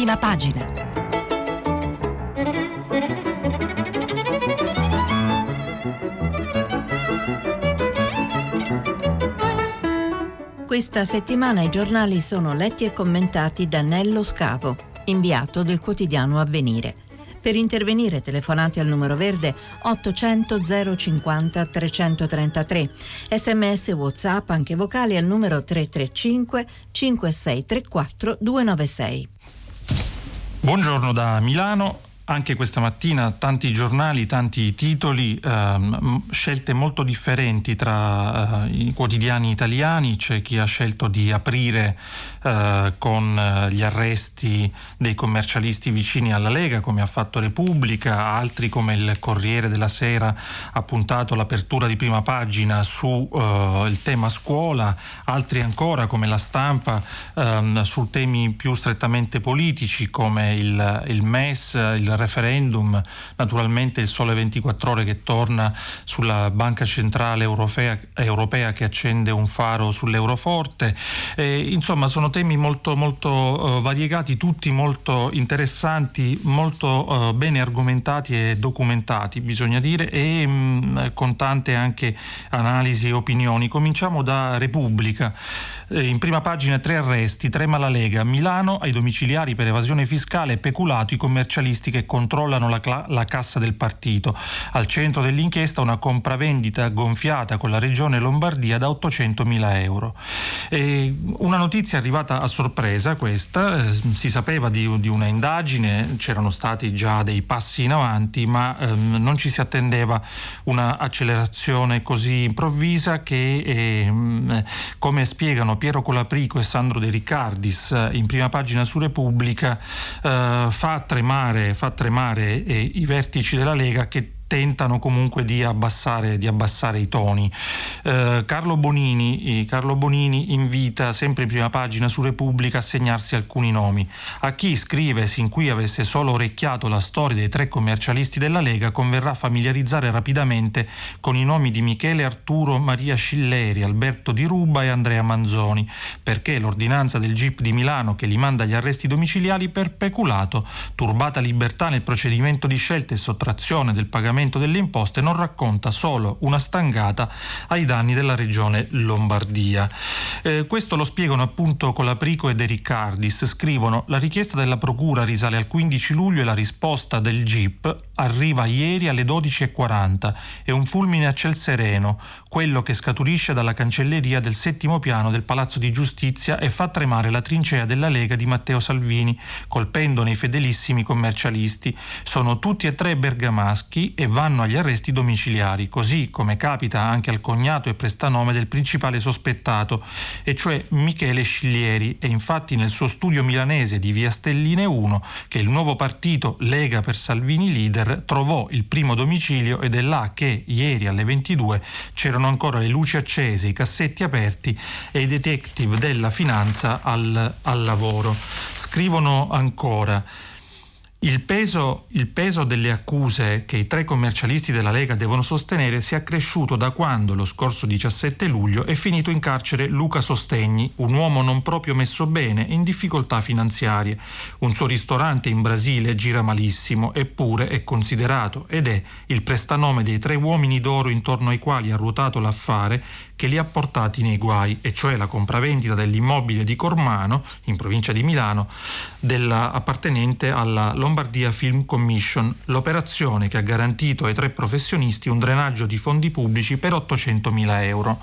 prima pagina. Questa settimana i giornali sono letti e commentati da Nello Scavo, inviato del quotidiano Avvenire. Per intervenire telefonate al numero verde 800 050 333. Sms WhatsApp anche vocali al numero 335 5634 296. Buongiorno da Milano. Anche questa mattina tanti giornali, tanti titoli, ehm, scelte molto differenti tra eh, i quotidiani italiani. C'è chi ha scelto di aprire eh, con eh, gli arresti dei commercialisti vicini alla Lega, come ha fatto Repubblica, altri come il Corriere della Sera ha puntato l'apertura di prima pagina sul eh, tema scuola, altri ancora come la stampa ehm, su temi più strettamente politici come il, il MES, il referendum, naturalmente il Sole 24 ore che torna sulla Banca Centrale Europea, europea che accende un faro sull'Euroforte. Eh, insomma, sono temi molto, molto uh, variegati, tutti molto interessanti, molto uh, bene argomentati e documentati, bisogna dire, e mh, mm, con tante anche analisi e opinioni. Cominciamo da Repubblica. Eh, in prima pagina tre arresti, trema la Lega. Milano ai domiciliari per evasione fiscale e peculato i commercialisti che controllano la, la cassa del partito. Al centro dell'inchiesta una compravendita gonfiata con la regione Lombardia da 800 mila euro. E una notizia arrivata a sorpresa questa, eh, si sapeva di, di, una indagine, c'erano stati già dei passi in avanti, ma ehm, non ci si attendeva una accelerazione così improvvisa che, eh, come spiegano Piero Colaprico e Sandro De Riccardis eh, in prima pagina su Repubblica eh, fa tremare, fa tremare eh, i vertici della Lega che tentano comunque di abbassare, di abbassare i toni. Eh, Carlo, Bonini, Carlo, Bonini, invita sempre in prima pagina su Repubblica a segnarsi alcuni nomi. A chi scrive sin qui avesse solo orecchiato la storia dei tre commercialisti della Lega converrà familiarizzare rapidamente con i nomi di Michele Arturo Maria Scilleri, Alberto Di Ruba e Andrea Manzoni, perché l'ordinanza del GIP di Milano che li manda agli arresti domiciliari per peculato, turbata libertà nel procedimento di scelta e sottrazione del pagamento pagamento delle imposte non racconta solo una stangata ai danni della regione Lombardia. Eh, questo lo spiegano appunto Colaprico e De Riccardis. Scrivono la richiesta della Procura risale al 15 luglio e la risposta del GIP arriva ieri alle 12.40. È un fulmine a ciel sereno, quello che scaturisce dalla cancelleria del settimo piano del Palazzo di Giustizia e fa tremare la trincea della Lega di Matteo Salvini, colpendone i fedelissimi commercialisti. Sono tutti e tre bergamaschi e vanno agli arresti domiciliari, così come capita anche al cognato e prestanome del principale sospettato, e cioè Michele Sciglieri, e infatti nel suo studio milanese di Via Stelline 1, che il nuovo partito Lega per Salvini Leader trovò il primo domicilio ed è là che ieri alle 22 c'erano ancora le luci accese, i cassetti aperti e i detective della finanza al, al lavoro. Scrivono ancora il peso, il peso, delle accuse che i tre commercialisti della Lega devono sostenere si è accresciuto da quando, lo scorso 17 luglio, è finito in carcere Luca Sostegni, un uomo non proprio messo bene in difficoltà finanziarie. Un suo ristorante in Brasile gira malissimo, eppure è considerato ed è il prestanome dei tre uomini d'oro intorno ai quali ha ruotato l'affare che li ha portati nei guai, e cioè la compravendita dell'immobile di Cormano, in provincia di Milano, della, appartenente alla Lombardia Film Commission, l'operazione che ha garantito ai tre professionisti un drenaggio di fondi pubblici per 800.000 euro.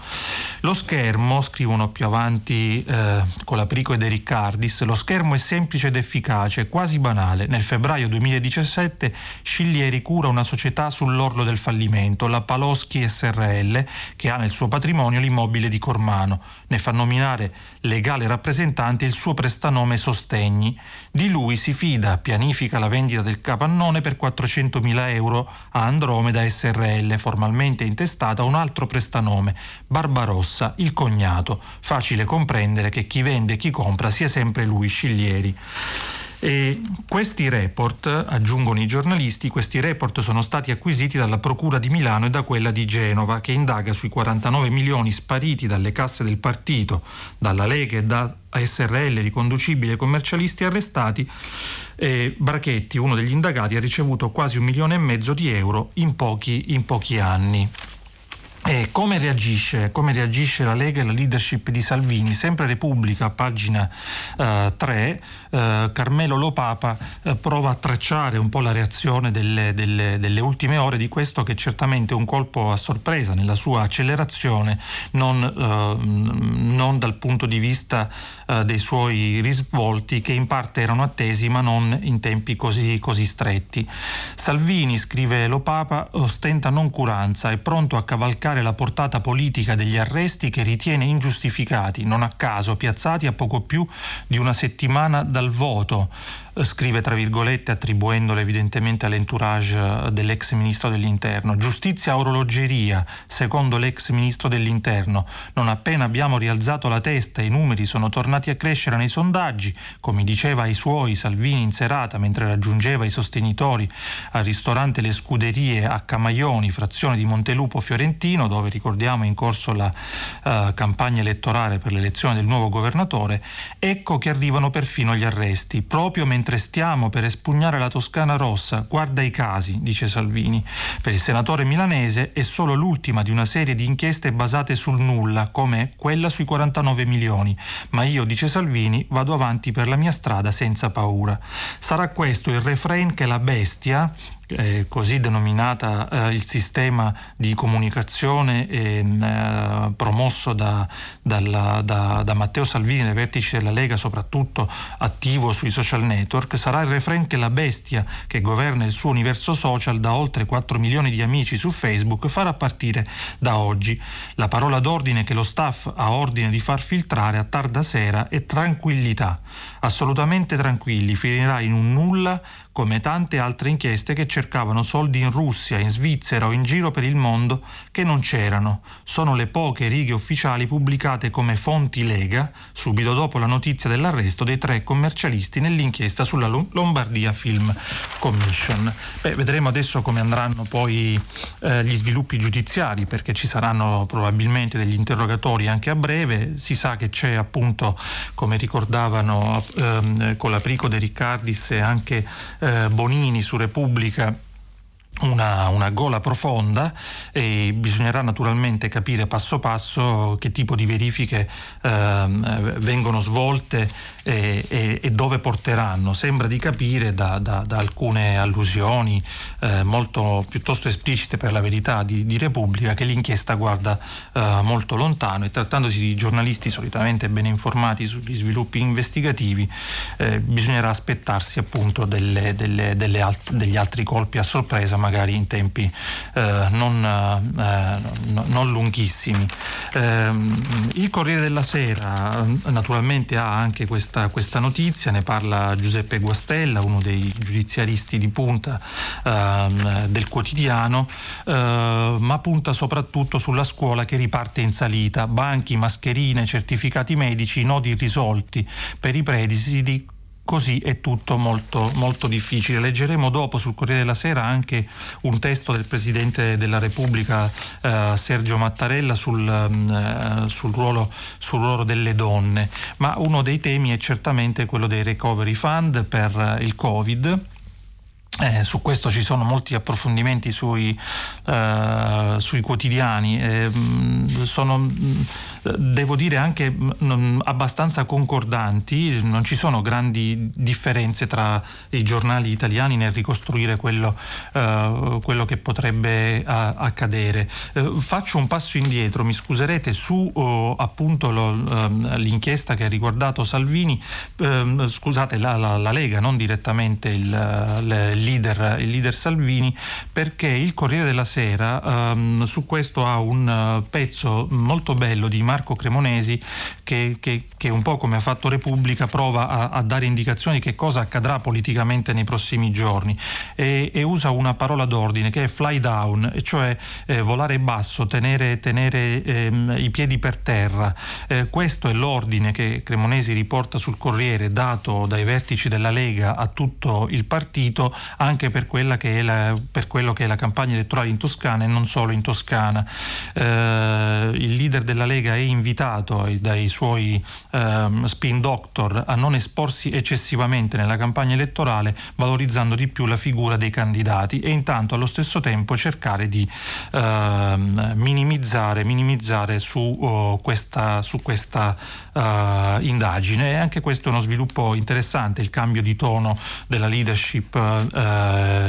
Lo schermo, scrivono più avanti eh, Colaprico e De Riccardis, lo schermo è semplice ed efficace, quasi banale. Nel febbraio 2017 Sciglieri cura una società sull'orlo del fallimento, la Paloschi SRL, che ha nel suo patrimonio l'immobile di Cormano. Ne fa nominare legale rappresentante il suo prestanome Sostegni. Di lui si fida, pianifica la vendita del capannone per 400.000 euro a Andromeda SRL, formalmente intestata a un altro prestanome, Barbarossa, il cognato. Facile comprendere che chi vende e chi compra sia sempre lui, Sciglieri. E questi report, aggiungono i giornalisti, questi report sono stati acquisiti dalla Procura di Milano e da quella di Genova, che indaga sui 49 milioni spariti dalle casse del partito, dalla Lega e da SRL riconducibili ai commercialisti arrestati. E Brachetti, uno degli indagati, ha ricevuto quasi un milione e mezzo di euro in pochi, in pochi anni. E come reagisce, come reagisce, la Lega e la leadership di Salvini? Sempre Repubblica, pagina eh, 3, eh, Carmelo Lopapa eh, prova a tracciare un po' la reazione delle, delle, delle, ultime ore di questo che certamente è un colpo a sorpresa nella sua accelerazione, non, eh, non dal punto di vista eh, dei suoi risvolti che in parte erano attesi ma non in tempi così, così stretti. Salvini, scrive Lopapa, ostenta noncuranza, è pronto a cavalcare la portata politica degli arresti che ritiene ingiustificati, non a caso piazzati a poco più di una settimana dal voto scrive tra virgolette attribuendolo evidentemente all'entourage dell'ex ministro dell'interno. Giustizia orologeria, secondo l'ex ministro dell'interno. Non appena abbiamo rialzato la testa i numeri sono tornati a crescere nei sondaggi, come diceva ai suoi Salvini in serata mentre raggiungeva i sostenitori al ristorante Le Scuderie a Camaioni, frazione di Montelupo Fiorentino, dove ricordiamo in corso la uh, campagna elettorale per l'elezione del nuovo governatore, ecco che arrivano perfino gli arresti, proprio mentre mentre stiamo per espugnare la Toscana rossa, guarda i casi, dice Salvini. Per il senatore milanese è solo l'ultima di una serie di inchieste basate sul nulla, come quella sui 49 milioni. Ma io, dice Salvini, vado avanti per la mia strada senza paura. Sarà questo il refrain che la bestia, eh, così denominata eh, il sistema di comunicazione eh, promosso da, dalla, da, da, Matteo Salvini nei vertici della Lega, soprattutto attivo sui social network, sarà il refrain che la bestia che governa il suo universo social da oltre 4 milioni di amici su Facebook farà partire da oggi. La parola d'ordine che lo staff ha ordine di far filtrare a tarda sera è tranquillità. Assolutamente tranquilli, finirà in un nulla come tante altre inchieste che cercavano soldi in Russia, in Svizzera o in giro per il mondo che non c'erano. Sono le poche righe ufficiali pubblicate come fonti Lega subito dopo la notizia dell'arresto dei tre commercialisti nell'inchiesta sulla Lombardia Film Commission. Beh, vedremo adesso come andranno poi eh, gli sviluppi giudiziari perché ci saranno probabilmente degli interrogatori anche a breve. Si sa che c'è appunto, come ricordavano ehm, con l'aprico De Riccardis e anche eh, Bonini su Repubblica una, una, gola profonda e bisognerà naturalmente capire passo passo che tipo di verifiche eh, vengono svolte e, e, e, dove porteranno. Sembra di capire da, da, da alcune allusioni eh, molto piuttosto esplicite per la verità di, di Repubblica che l'inchiesta guarda eh, molto lontano e trattandosi di giornalisti solitamente ben informati sugli sviluppi investigativi eh, bisognerà aspettarsi appunto delle, delle, delle alt- degli altri colpi a sorpresa magari in tempi eh, non, eh, non, lunghissimi. Ehm, il Corriere della Sera naturalmente ha anche questa, questa, notizia, ne parla Giuseppe Guastella, uno dei giudiziaristi di punta ehm, del quotidiano, eh, ma punta soprattutto sulla scuola che riparte in salita, banchi, mascherine, certificati medici, nodi irrisolti per i presidi così è tutto molto, molto difficile. Leggeremo dopo sul Corriere della Sera anche un testo del Presidente della Repubblica eh, Sergio Mattarella sul, eh, sul, ruolo, sul, ruolo, delle donne, ma uno dei temi è certamente quello dei recovery fund per il Covid eh, su questo ci sono molti approfondimenti sui, eh, sui quotidiani, eh, sono, devo dire anche mh, abbastanza concordanti, non ci sono grandi differenze tra i giornali italiani nel ricostruire quello, eh, quello che potrebbe a, accadere. Eh, faccio un passo indietro, mi scuserete, su oh, appunto lo, ehm, l'inchiesta che ha riguardato Salvini, ehm, scusate la, la, la, Lega, non direttamente il, il leader, il leader Salvini perché il Corriere della Sera ehm, su questo ha un uh, pezzo molto bello di Marco Cremonesi che, che, che, un po' come ha fatto Repubblica prova a, a, dare indicazioni di che cosa accadrà politicamente nei prossimi giorni e, e usa una parola d'ordine che è fly down, cioè eh, volare basso, tenere, tenere ehm, i piedi per terra. Eh, questo è l'ordine che Cremonesi riporta sul Corriere dato dai vertici della Lega a tutto il partito anche per, la, per quello che è la campagna elettorale in Toscana e non solo in Toscana. Eh, il leader della Lega è invitato dai suoi eh, spin doctor a non esporsi eccessivamente nella campagna elettorale valorizzando di più la figura dei candidati e intanto allo stesso tempo cercare di eh, minimizzare, minimizzare su, uh, questa, su questa uh, indagine e anche questo è uno sviluppo interessante, il cambio di tono della leadership uh,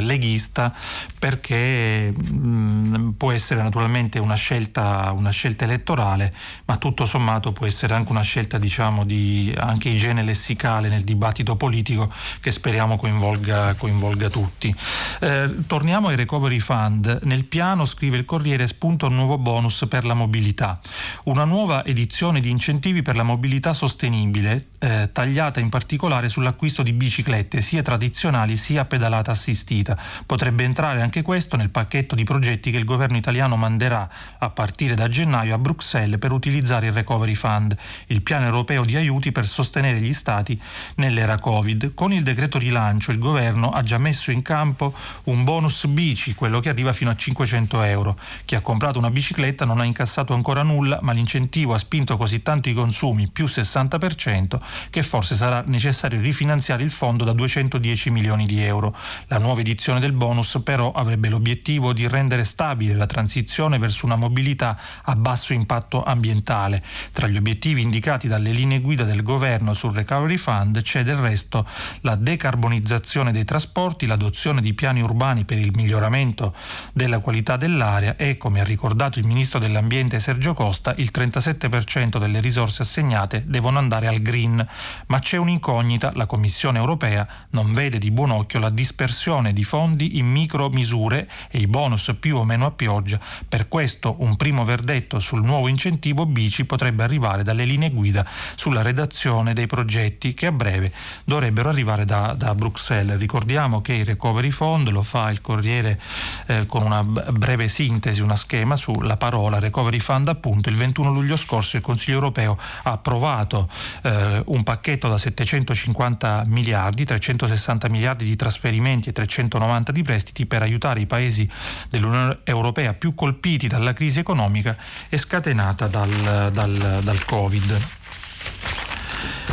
leghista perché mh, mm, può essere naturalmente una scelta, una scelta, elettorale ma tutto sommato può essere anche una scelta diciamo di anche igiene lessicale nel dibattito politico che speriamo coinvolga, coinvolga tutti. Eh, torniamo ai recovery fund. Nel piano, scrive il Corriere, spunta un nuovo bonus per la mobilità. Una nuova edizione di incentivi per la mobilità sostenibile, eh, tagliata in particolare sull'acquisto di biciclette sia tradizionali sia pedalata assistita. Potrebbe entrare anche questo nel pacchetto di progetti che il governo italiano manderà a partire da gennaio a Bruxelles per utilizzare il Recovery Fund, il piano europeo di aiuti per sostenere gli stati nell'era Covid. Con il decreto rilancio il governo ha già messo in campo un bonus bici, quello che arriva fino a 500 euro. Chi ha comprato una bicicletta non ha incassato ancora nulla, ma l'incentivo ha spinto così tanto i consumi più 60%, che forse sarà necessario rifinanziare il fondo da 210 milioni di euro. La nuova edizione del bonus però avrebbe l'obiettivo di rendere stabile la transizione verso una mobilità a basso impatto ambientale. Tra gli obiettivi indicati dalle linee guida del governo sul Recovery Fund c'è del resto la decarbonizzazione dei trasporti, l'adozione di piani urbani per il miglioramento della qualità dell'aria e, come ha ricordato il ministro dell'Ambiente Sergio Costa, il 37% delle risorse assegnate devono andare al green, ma c'è un'incognita, la Commissione europea non vede di buon occhio la dispersione di fondi in micro misure e i bonus più o meno a pioggia. Per questo un primo verdetto sul nuovo incentivo bici potrebbe arrivare dalle linee guida sulla redazione dei progetti che a breve dovrebbero arrivare da, da Bruxelles. Ricordiamo che il Recovery Fund lo fa il Corriere eh, con una breve sintesi, una schema sulla parola Recovery Fund appunto il 21 luglio scorso il Consiglio europeo ha approvato eh, un pacchetto da 750 miliardi, 360 miliardi di trasferimenti e 390 di prestiti per aiutare i paesi dell'Unione Europea più colpiti dalla crisi economica e scatenata dal, dal, dal Covid.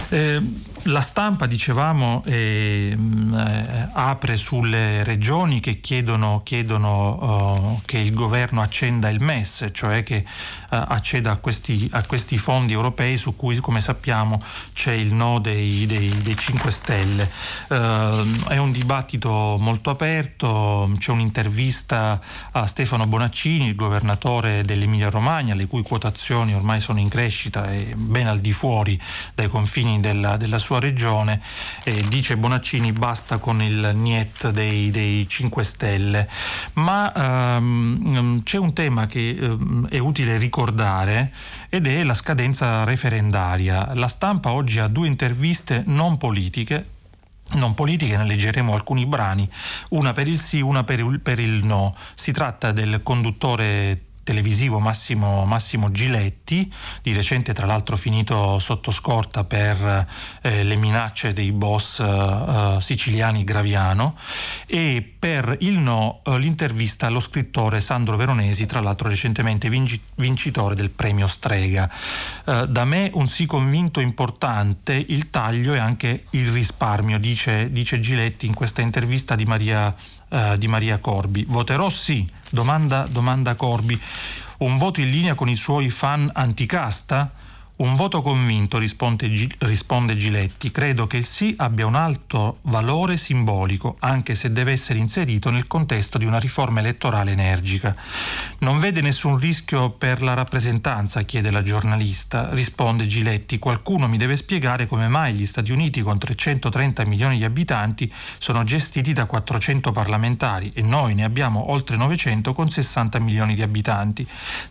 Eh, la stampa, dicevamo, eh, eh, apre sulle regioni che chiedono, chiedono oh, che il governo accenda il MES, cioè che eh, acceda a questi, a questi, fondi europei su cui, come sappiamo, c'è il no dei, dei, dei 5 Stelle. Eh, è un dibattito molto aperto, c'è un'intervista a Stefano Bonaccini, il governatore dell'Emilia Romagna, le cui quotazioni ormai sono in crescita e ben al di fuori dai confini della, della sua sua regione e dice Bonaccini basta con il niet dei, dei 5 Stelle. Ma ehm, c'è un tema che ehm, è utile ricordare ed è la scadenza referendaria. La stampa oggi ha due interviste non politiche non politiche, ne leggeremo alcuni brani, una per il sì, una per il no. Si tratta del conduttore televisivo Massimo, Massimo, Giletti, di recente tra l'altro finito sotto scorta per eh, le minacce dei boss eh, siciliani Graviano, e per il no eh, l'intervista allo scrittore Sandro Veronesi, tra l'altro recentemente vinci- vincitore del premio Strega. Eh, da me un sì convinto importante il taglio e anche il risparmio, dice, dice Giletti in questa intervista di Maria eh, di Maria Corbi. Voterò sì? Domanda, domanda Corbi. Un voto in linea con i suoi fan anticasta? Un voto convinto, risponde, risponde, Giletti. Credo che il sì abbia un alto valore simbolico, anche se deve essere inserito nel contesto di una riforma elettorale energica. Non vede nessun rischio per la rappresentanza, chiede la giornalista. Risponde Giletti. Qualcuno mi deve spiegare come mai gli Stati Uniti, con 330 milioni di abitanti, sono gestiti da 400 parlamentari e noi ne abbiamo oltre 900 con 60 milioni di abitanti.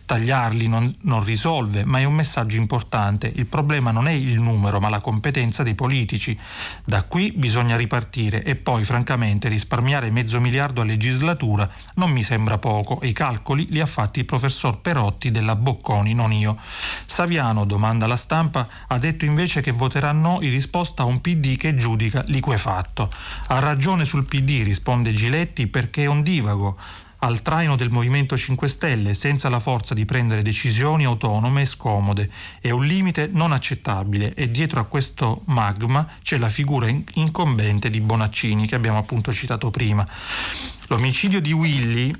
Tagliarli non, non risolve, ma è un messaggio importante importante. Il problema non è il numero, ma la competenza dei politici. Da qui bisogna ripartire e poi, francamente, risparmiare mezzo miliardo a legislatura non mi sembra poco e i calcoli li ha fatti il professor Perotti della Bocconi, non io. Saviano, domanda la stampa, ha detto invece che voterà no in risposta a un PD che giudica liquefatto. Ha ragione sul PD, risponde Giletti, perché è un divago al traino del Movimento 5 Stelle senza la forza di prendere decisioni autonome e scomode. È un limite non accettabile e dietro a questo magma c'è la figura incombente di Bonaccini che abbiamo appunto citato prima. L'omicidio di Willy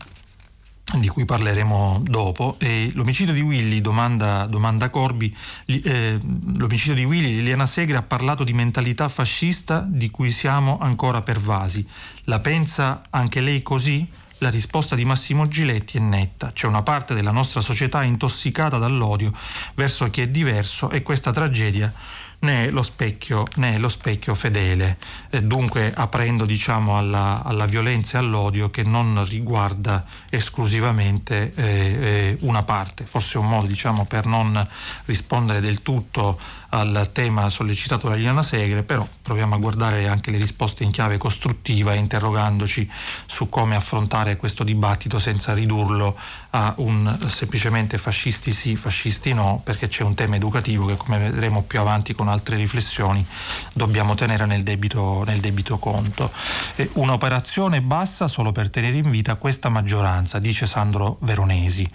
di cui parleremo dopo. E l'omicidio di Willy, domanda, domanda Corbi, eh, l'omicidio di Willy, Liliana Segre ha parlato di mentalità fascista di cui siamo ancora pervasi. La pensa anche lei così? La risposta di Massimo Giletti è netta. C'è una parte della nostra società intossicata dall'odio verso chi è diverso e questa tragedia né lo specchio, né lo specchio fedele, eh, dunque aprendo diciamo, alla, alla, violenza e all'odio che non riguarda esclusivamente eh, eh, una parte, forse un modo diciamo, per non rispondere del tutto al tema sollecitato da Liliana Segre, però proviamo a guardare anche le risposte in chiave costruttiva, interrogandoci su come affrontare questo dibattito senza ridurlo a un semplicemente fascisti sì, fascisti no, perché c'è un tema educativo che come vedremo più avanti con altre riflessioni dobbiamo tenere nel debito, nel debito conto. E un'operazione bassa solo per tenere in vita questa maggioranza, dice Sandro Veronesi,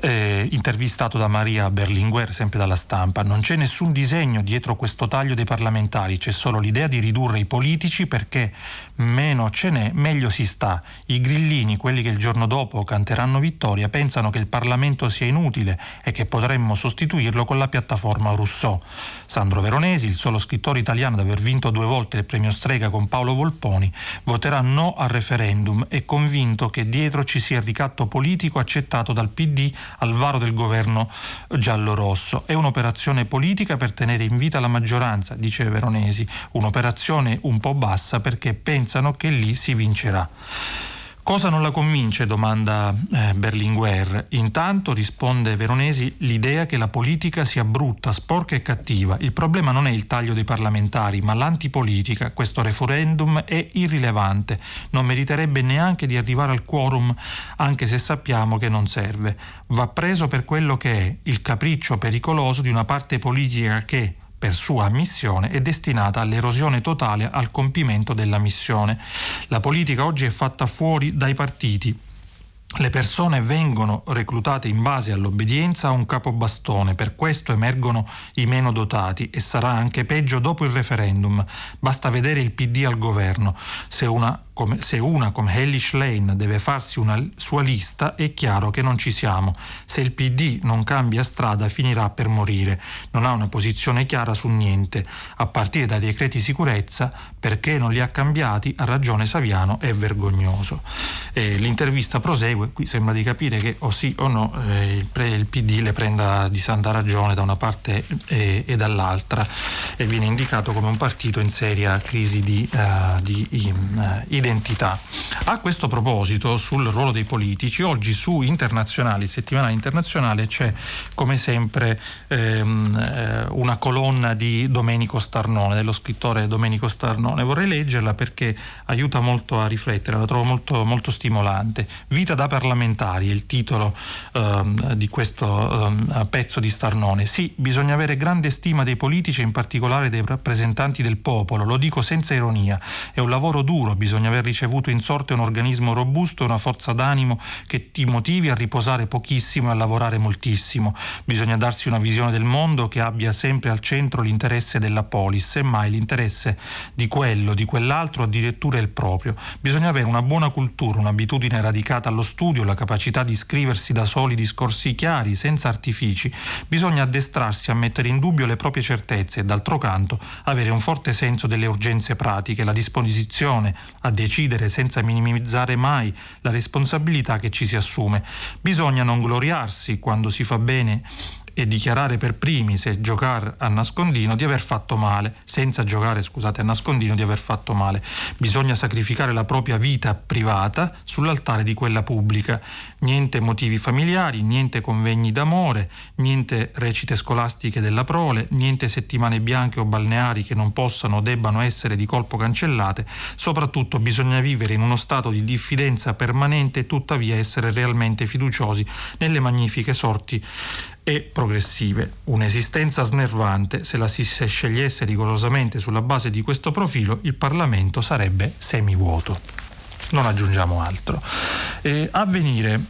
eh, intervistato da Maria Berlinguer, sempre dalla stampa. Non c'è nessun disegno disegno dietro questo taglio dei parlamentari, c'è solo l'idea di ridurre i politici perché meno ce n'è, meglio si sta. I grillini, quelli che il giorno dopo canteranno vittoria, pensano che il Parlamento sia inutile e che potremmo sostituirlo con la piattaforma Rousseau. Sandro Veronesi, il solo scrittore italiano ad aver vinto due volte il premio Strega con Paolo Volponi, voterà no al referendum e convinto che dietro ci sia il ricatto politico accettato dal PD al varo del governo giallo-rosso. È un'operazione politica per tenere in vita la maggioranza, dice Veronesi, un'operazione un po' bassa perché pensano che lì si vincerà. Cosa non la convince? domanda eh, Berlinguer. Intanto risponde Veronesi l'idea che la politica sia brutta, sporca e cattiva. Il problema non è il taglio dei parlamentari, ma l'antipolitica. Questo referendum è irrilevante, non meriterebbe neanche di arrivare al quorum, anche se sappiamo che non serve. Va preso per quello che è il capriccio pericoloso di una parte politica che, per sua missione è destinata all'erosione totale al compimento della missione. La politica oggi è fatta fuori dai partiti, le persone vengono reclutate in base all'obbedienza a un capobastone, per questo emergono i meno dotati e sarà anche peggio dopo il referendum. Basta vedere il PD al governo. Se una come, se una come Ellie Schlein deve farsi una sua lista, è chiaro che non ci siamo. Se il PD non cambia strada finirà per morire. Non ha una posizione chiara su niente. A partire dai decreti sicurezza, perché non li ha cambiati, ha ragione Saviano, è vergognoso. Eh, l'intervista prosegue, qui sembra di capire che o sì o no eh, il, pre, il, PD le prenda di santa ragione da una parte e, e, dall'altra e viene indicato come un partito in seria crisi di, uh, di uh, identità. A questo proposito, sul ruolo dei politici, oggi su Internazionali, settimanale internazionale, c'è come sempre ehm, eh, una colonna di Domenico Starnone, dello scrittore Domenico Starnone. Vorrei leggerla perché aiuta molto a riflettere, la trovo molto, molto stimolante. Vita da parlamentari è il titolo ehm, di questo ehm, pezzo di Starnone. Sì, bisogna avere grande stima dei politici in particolare dei rappresentanti del popolo, lo dico senza ironia. È un lavoro duro, bisogna avere aver ricevuto in sorte un organismo robusto e una forza d'animo che ti motivi a riposare pochissimo e a lavorare moltissimo. Bisogna darsi una visione del mondo che abbia sempre al centro l'interesse della polis e mai l'interesse di quello, di quell'altro, addirittura il proprio. Bisogna avere una buona cultura, un'abitudine radicata allo studio, la capacità di scriversi da soli discorsi chiari, senza artifici. Bisogna addestrarsi a mettere in dubbio le proprie certezze e d'altro canto avere un forte senso delle urgenze pratiche, la disposizione a decidere senza minimizzare mai la responsabilità che ci si assume. Bisogna non gloriarsi quando si fa bene e dichiarare per primi se giocare a nascondino di aver fatto male, senza giocare, scusate, a nascondino di aver fatto male. Bisogna sacrificare la propria vita privata sull'altare di quella pubblica. Niente motivi familiari, niente convegni d'amore, niente recite scolastiche della prole, niente settimane bianche o balneari che non possano o debbano essere di colpo cancellate. Soprattutto bisogna vivere in uno stato di diffidenza permanente e tuttavia essere realmente fiduciosi nelle magnifiche sorti e progressive. Un'esistenza snervante, se la si scegliesse rigorosamente sulla base di questo profilo, il Parlamento sarebbe semivuoto. Non aggiungiamo altro. Eh, avvenire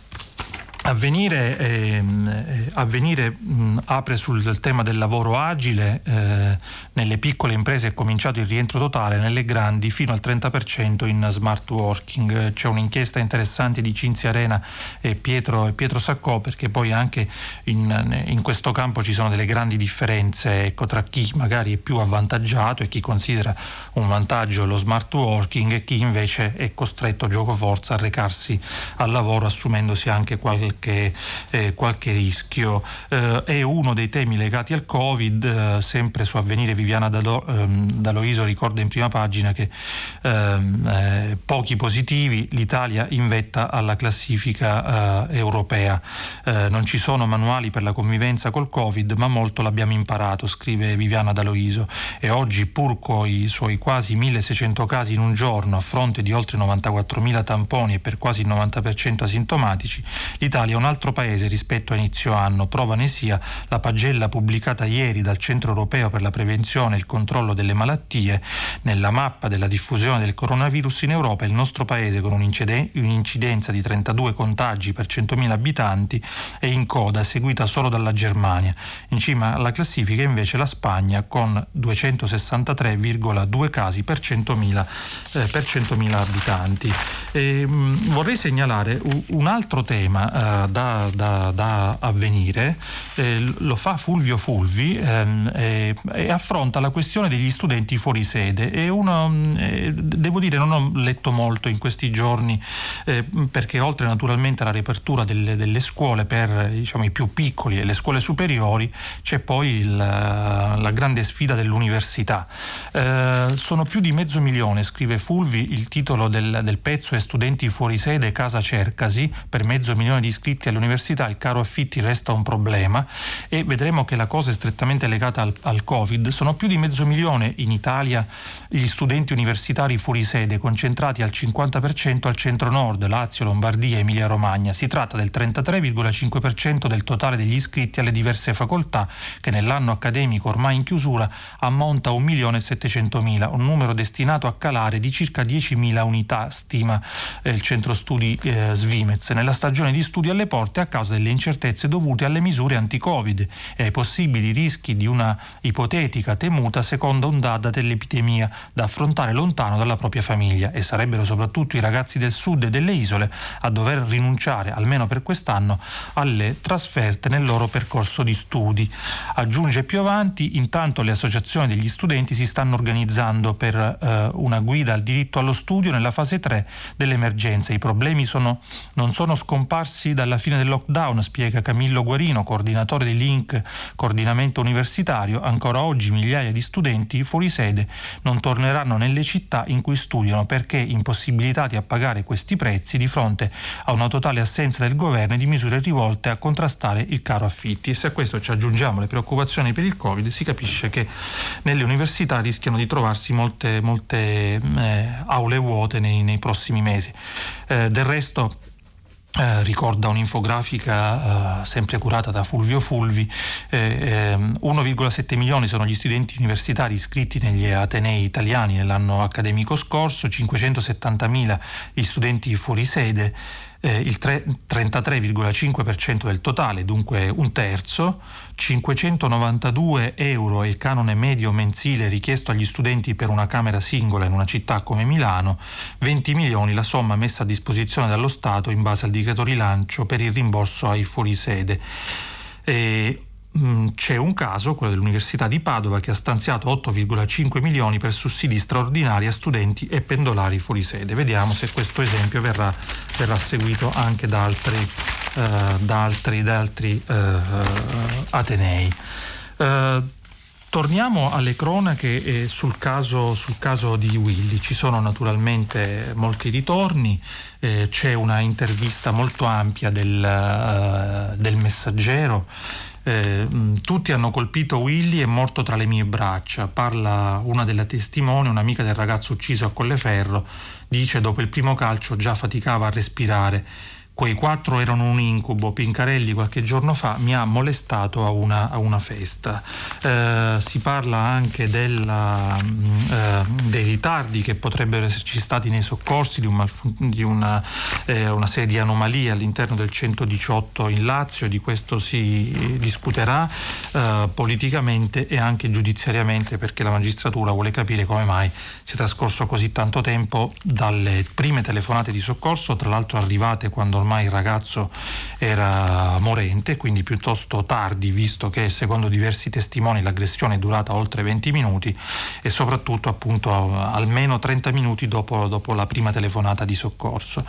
Avvenire, ehm, eh, avvenire mh, apre sul tema del lavoro agile, eh, nelle piccole imprese è cominciato il rientro totale, nelle grandi fino al 30% in smart working. C'è un'inchiesta interessante di Cinzia Arena e Pietro, e Pietro Saccò perché poi anche in, in, questo campo ci sono delle grandi differenze ecco, tra chi magari è più avvantaggiato e chi considera un vantaggio lo smart working e chi invece è costretto gioco forza a recarsi al lavoro assumendosi anche qualche qualche, eh, qualche rischio. Eh, è uno dei temi legati al Covid, eh, sempre su Avvenire Viviana ehm, Daloiso ricorda in prima pagina che ehm, eh, pochi positivi, l'Italia in vetta alla classifica eh, europea. Non ci sono manuali per la convivenza col Covid, ma molto l'abbiamo imparato, scrive Viviana Daloiso. E oggi, pur con i suoi quasi 1600 casi in un giorno, a fronte di oltre 94.000 tamponi e per quasi il 90% asintomatici, l'Italia L'Italia un altro paese rispetto a inizio anno. Prova ne sia la pagella pubblicata ieri dal Centro Europeo per la Prevenzione e il Controllo delle Malattie. Nella mappa della diffusione del coronavirus in Europa il nostro paese con un'incidenza di 32 contagi per 100.000 abitanti è in coda, seguita solo dalla Germania. In cima alla classifica invece la Spagna con 263,2 casi per 100.000, eh, per 100.000 abitanti. E, mh, vorrei segnalare un altro tema. Eh, da, da, da avvenire, eh, lo fa Fulvio Fulvi ehm, e, e, affronta la questione degli studenti fuori sede. E uno, eh, devo dire, non ho letto molto in questi giorni eh, perché oltre naturalmente alla riapertura delle, delle scuole per diciamo, i più piccoli e le scuole superiori c'è poi il, la grande sfida dell'università. Eh, sono più di mezzo milione, scrive Fulvi, il titolo del, del pezzo è Studenti fuori sede, casa cercasi, per mezzo milione di iscritti all'università il caro affitti resta un problema e vedremo che la cosa è strettamente legata al, al Covid. Sono più di mezzo milione in Italia gli studenti universitari fuori sede, concentrati al 50% al centro-nord, Lazio, Lombardia, Emilia-Romagna. Si tratta del 33,5% del totale degli iscritti alle diverse facoltà, che nell'anno accademico ormai in chiusura ammonta a 1.700.000, un numero destinato a calare di circa 10.000 unità, stima eh, il centro studi eh, Svimez. Nella stagione di studi alle porte a causa delle incertezze dovute alle misure anti-Covid e ai possibili rischi di una ipotetica temuta seconda ondata dell'epidemia da affrontare lontano dalla propria famiglia e sarebbero soprattutto i ragazzi del sud e delle isole a dover rinunciare, almeno per quest'anno, alle trasferte nel loro percorso di studi. Aggiunge più avanti, intanto le associazioni degli studenti si stanno organizzando per eh, una guida al diritto allo studio nella fase 3 dell'emergenza. I problemi sono, non sono scomparsi dalla fine del lockdown, spiega Camillo Guarino, coordinatore di Link Coordinamento Universitario, ancora oggi migliaia di studenti fuori sede non torneranno nelle città in cui studiano perché impossibilitati a pagare questi prezzi di fronte a una totale assenza del governo e di misure rivolte a contrastare il caro affitti. E se a questo ci aggiungiamo le preoccupazioni per il Covid, si capisce che nelle università rischiano di trovarsi molte, molte eh, aule vuote nei, nei prossimi mesi. Eh, del resto eh, ricorda un'infografica eh, sempre curata da Fulvio Fulvi, eh, 1,7 ehm, milioni sono gli studenti universitari iscritti negli Atenei italiani nell'anno accademico scorso, 570 mila gli studenti fuori sede, eh, il 33,5% del totale, dunque un terzo, 592 euro è il canone medio mensile richiesto agli studenti per una camera singola in una città come Milano, 20 milioni la somma messa a disposizione dallo Stato in base al decreto rilancio per il rimborso ai fuorisede. E Mm, c'è un caso, quello dell'Università di Padova, che ha stanziato 8,5 milioni per sussidi straordinari a studenti e pendolari fuori sede. Vediamo se questo esempio verrà, verrà seguito anche da altri, eh, da altri, da altri eh, atenei. Eh, torniamo alle cronache sul caso, sul caso, di Willy. Ci sono naturalmente molti ritorni, eh, c'è una intervista molto ampia del, uh, del messaggero eh, tutti hanno colpito Willy è morto tra le mie braccia. Parla una delle testimoni, un'amica del ragazzo ucciso a Colleferro, dice dopo il primo calcio già faticava a respirare Quei quattro erano un incubo. Pincarelli qualche giorno fa mi ha molestato a una, a una festa. Eh, si parla anche della, mm, eh, dei ritardi che potrebbero esserci stati nei soccorsi, di, un di una, eh, una, serie di anomalie all'interno del 118 in Lazio. Di questo si discuterà eh, politicamente e anche giudiziariamente perché la magistratura vuole capire come mai sia trascorso così tanto tempo dalle prime telefonate di soccorso, tra l'altro arrivate quando ormai il ragazzo era morente, quindi piuttosto tardi, visto che secondo diversi testimoni l'aggressione è durata oltre 20 minuti e soprattutto appunto almeno 30 minuti dopo, dopo la prima telefonata di soccorso.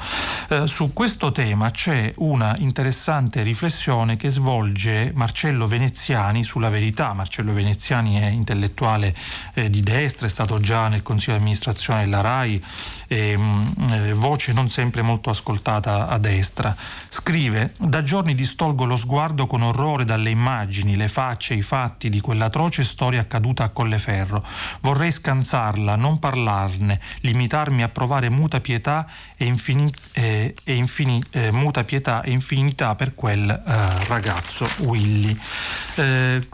Eh, su questo tema c'è una interessante riflessione che svolge Marcello Veneziani sulla verità. Marcello Veneziani è intellettuale eh, di destra, è stato già nel Consiglio di amministrazione della RAI, eh, voce non sempre molto ascoltata a destra. Scrive: Da giorni distolgo lo sguardo con orrore dalle immagini, le facce, i fatti di quell'atroce storia accaduta a Colleferro. Vorrei scansarla, non parlarne, limitarmi a provare muta pietà e, infini, eh, e infini, eh, muta pietà e infinità per quel eh, ragazzo Willy. Eh,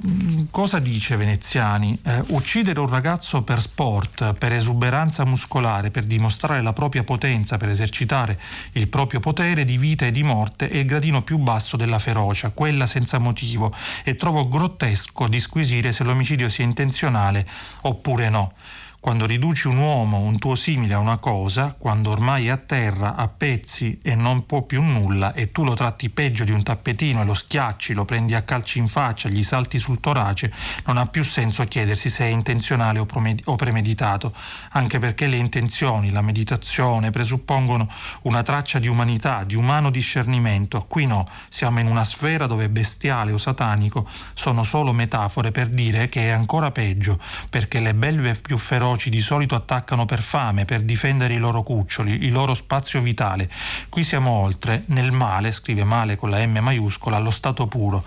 cosa dice Veneziani? Eh, uccidere un ragazzo per sport, per esuberanza muscolare, per dimostrare la propria potenza, per esercitare il proprio potere di vita e di morte è il gradino più basso della ferocia, quella senza motivo, e trovo grottesco disquisire se l'omicidio sia intenzionale oppure no. Quando riduci un uomo, un tuo simile a una cosa, quando ormai è a terra, a pezzi e non può più nulla, e tu lo tratti peggio di un tappetino e lo schiacci, lo prendi a calci in faccia, gli salti sul torace, non ha più senso chiedersi se è intenzionale o premeditato, anche perché le intenzioni, la meditazione presuppongono una traccia di umanità, di umano discernimento. Qui no, siamo in una sfera dove bestiale o satanico sono solo metafore per dire che è ancora peggio, perché le belve più feroci feroci di solito attaccano per fame, per difendere i loro cuccioli, il loro spazio vitale. Qui siamo oltre, nel male, scrive male con la M maiuscola, allo stato puro,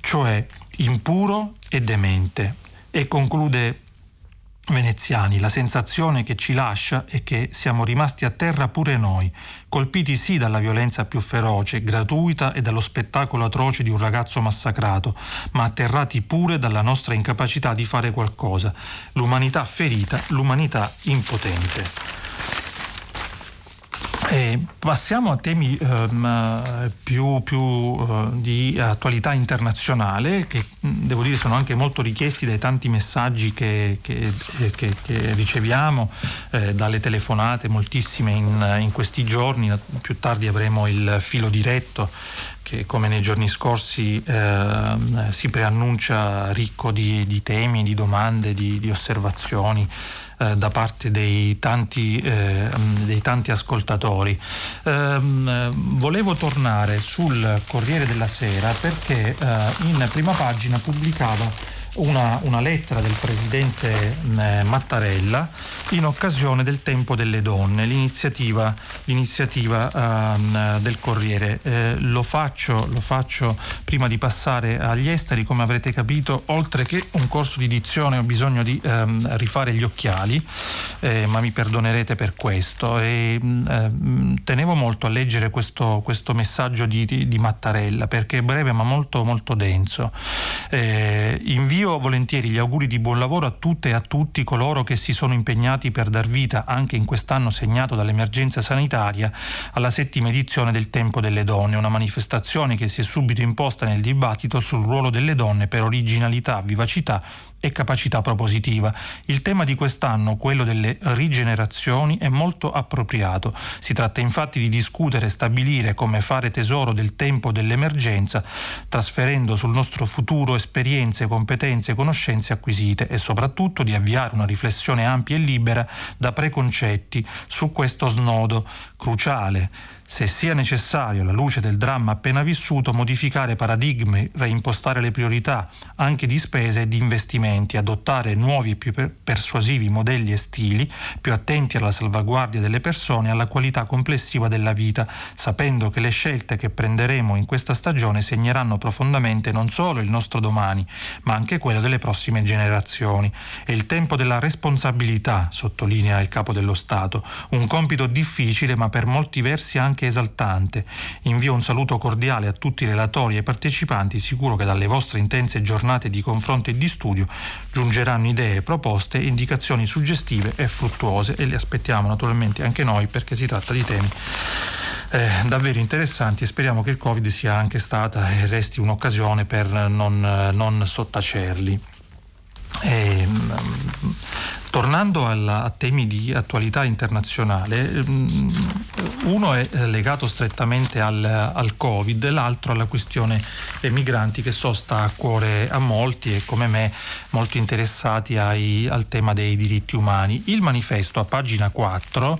cioè impuro e demente. E conclude veneziani, la sensazione che ci lascia è che siamo rimasti a terra pure noi, colpiti sì dalla violenza più feroce, gratuita e dallo spettacolo atroce di un ragazzo massacrato, ma atterrati pure dalla nostra incapacità di fare qualcosa, l'umanità ferita, l'umanità impotente. E passiamo a temi um, più, più uh, di attualità internazionale che devo dire sono anche molto richiesti dai tanti messaggi che, che, che, che riceviamo, eh, dalle telefonate, moltissime in, in, questi giorni. Più tardi avremo il filo diretto che come nei giorni scorsi eh, si preannuncia ricco di, di, temi, di domande, di, di osservazioni eh, da parte dei tanti, eh, dei tanti ascoltatori. Ehm, volevo tornare sul Corriere della Sera perché eh, in prima pagina pubblicava una, una lettera del presidente eh, Mattarella in occasione del Tempo delle Donne, l'iniziativa, l'iniziativa uh, del Corriere. Eh, lo, faccio, lo, faccio, prima di passare agli esteri, come avrete capito, oltre che un corso di dizione ho bisogno di um, rifare gli occhiali, eh, ma mi perdonerete per questo. E, um, tenevo molto a leggere questo, questo messaggio di, di, di, Mattarella perché è breve ma molto, molto denso. Eh, invio volentieri gli auguri di buon lavoro a tutte e a tutti coloro che si sono impegnati per dar vita, anche in quest'anno segnato dall'emergenza sanitaria, alla settima edizione del Tempo delle Donne, una manifestazione che si è subito imposta nel dibattito sul ruolo delle donne per originalità, vivacità e capacità propositiva. Il tema di quest'anno, quello delle rigenerazioni, è molto appropriato. Si tratta infatti di discutere e stabilire come fare tesoro del tempo dell'emergenza, trasferendo sul nostro futuro esperienze, competenze e conoscenze acquisite e soprattutto di avviare una riflessione ampia e libera da preconcetti su questo snodo cruciale se sia necessario, alla luce del dramma appena vissuto, modificare paradigmi, reimpostare le priorità anche di spese e di investimenti, adottare nuovi e più persuasivi modelli e stili, più attenti alla salvaguardia delle persone e alla qualità complessiva della vita, sapendo che le scelte che prenderemo in questa stagione segneranno profondamente non solo il nostro domani, ma anche quello delle prossime generazioni. È il tempo della responsabilità, sottolinea il capo dello Stato, un compito difficile ma per molti versi anche anche esaltante. Invio un saluto cordiale a tutti i relatori e partecipanti, sicuro che dalle vostre intense giornate di confronto e di studio giungeranno idee, proposte, indicazioni suggestive e fruttuose e le aspettiamo naturalmente anche noi perché si tratta di temi eh, davvero interessanti e speriamo che il Covid sia anche stata e resti un'occasione per non, non sottacerli. E, Tornando alla, a temi di attualità internazionale, mm, uno è legato strettamente al, al, Covid, l'altro alla questione dei migranti che so sta a cuore a molti e come me molto interessati ai, al tema dei diritti umani. Il manifesto a pagina 4,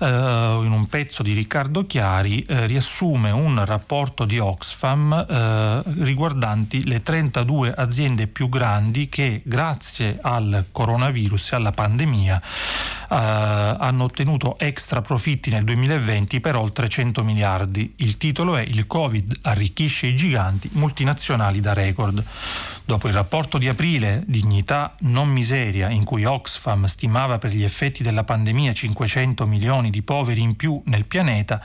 eh, in un pezzo di Riccardo Chiari, eh, riassume un rapporto di Oxfam eh, riguardanti le 32 aziende più grandi che grazie al coronavirus e alla pandemia eh, hanno ottenuto extra profitti nel 2020 per oltre 100 miliardi. Il titolo è Il Covid arricchisce i giganti multinazionali da record. Dopo il rapporto di aprile Dignità non miseria, in cui Oxfam stimava per gli effetti della pandemia 500 milioni di poveri in più nel pianeta,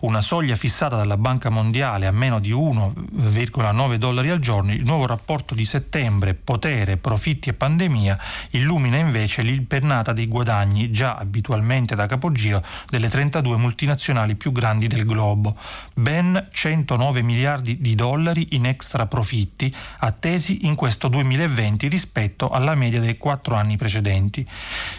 una soglia fissata dalla Banca Mondiale a meno di 1,9 dollari al giorno, il nuovo rapporto di settembre, potere, profitti e pandemia, illumina invece l'impennata dei guadagni già abitualmente da capogiro delle 32 multinazionali più grandi del globo. Ben 109 miliardi di dollari in extra profitti attesi in questo 2020 rispetto alla media dei quattro anni precedenti.